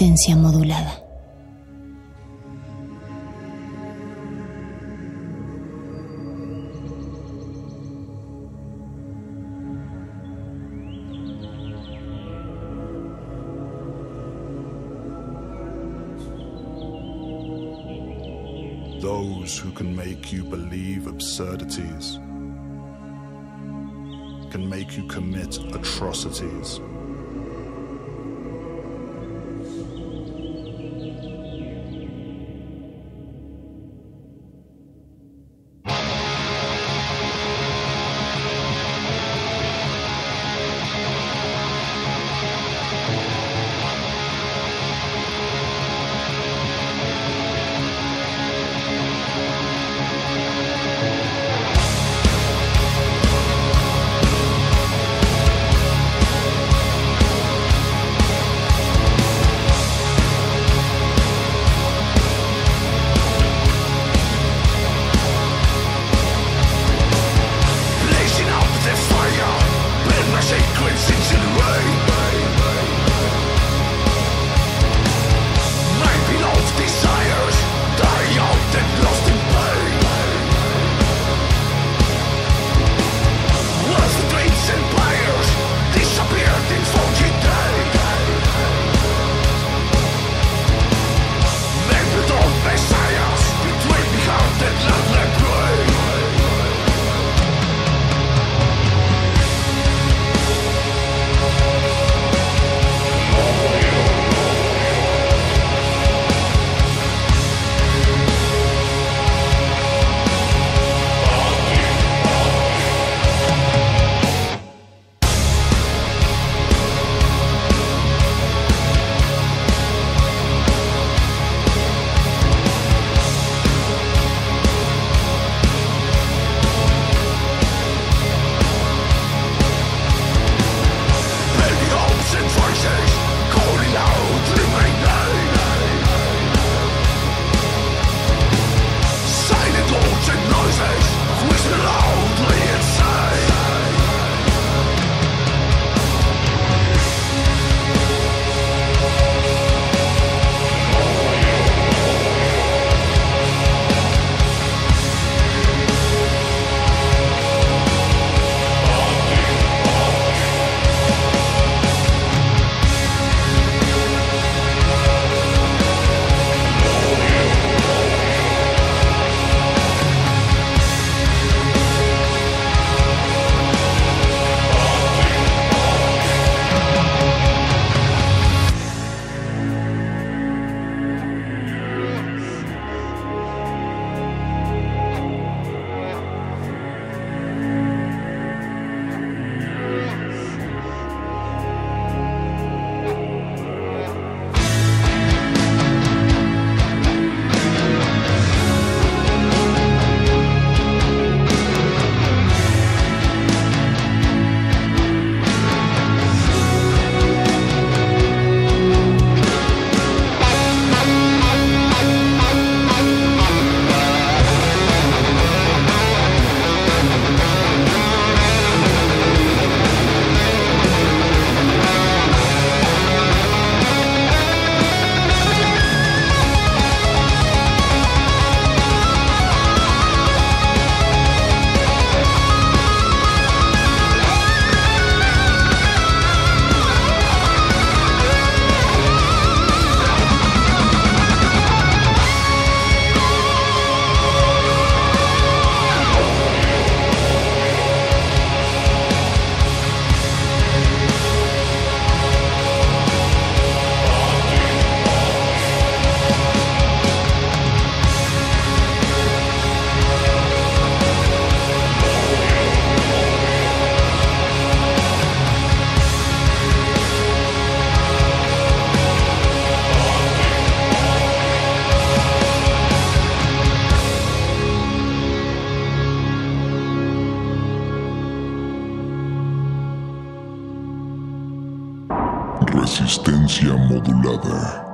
Resistencia modulada. Those who can make you believe absurdities can make you commit atrocities. Resistencia modulada.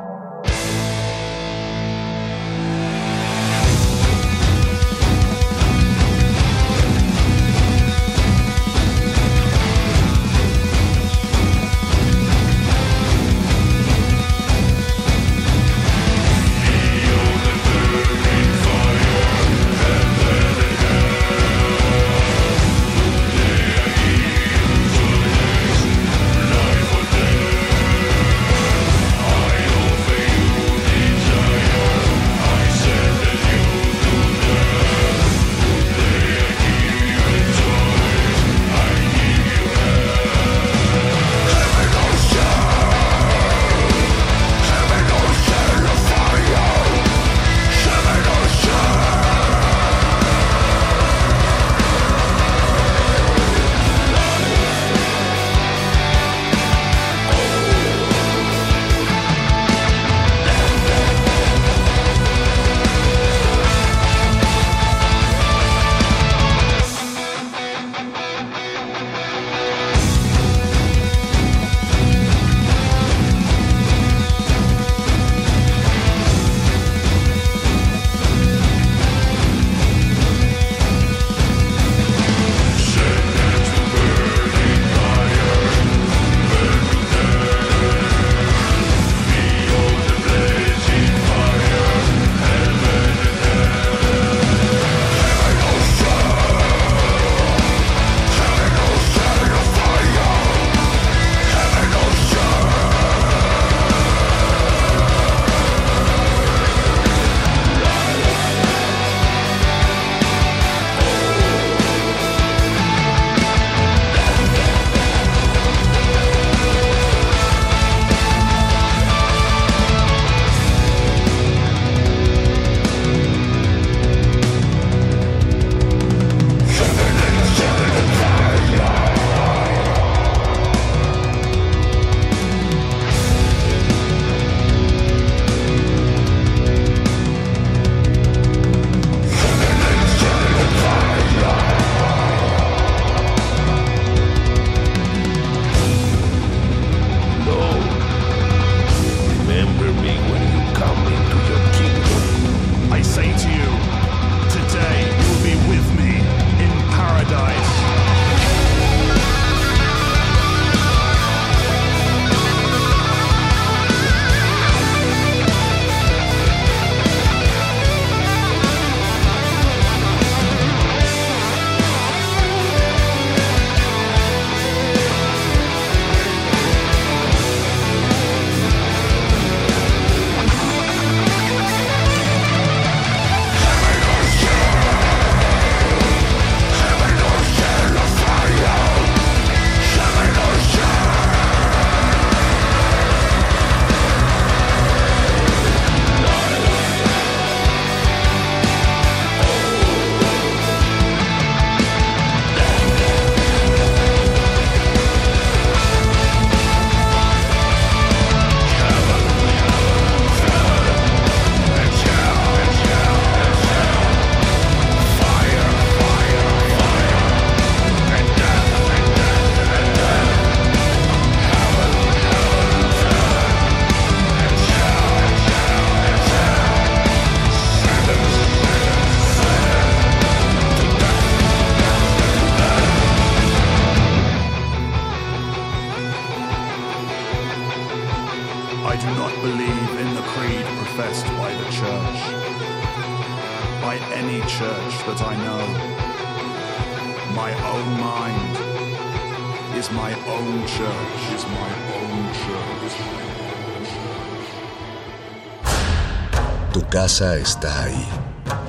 Está ahí,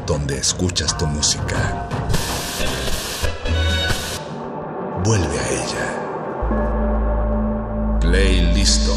donde escuchas tu música. Vuelve a ella. Play listo.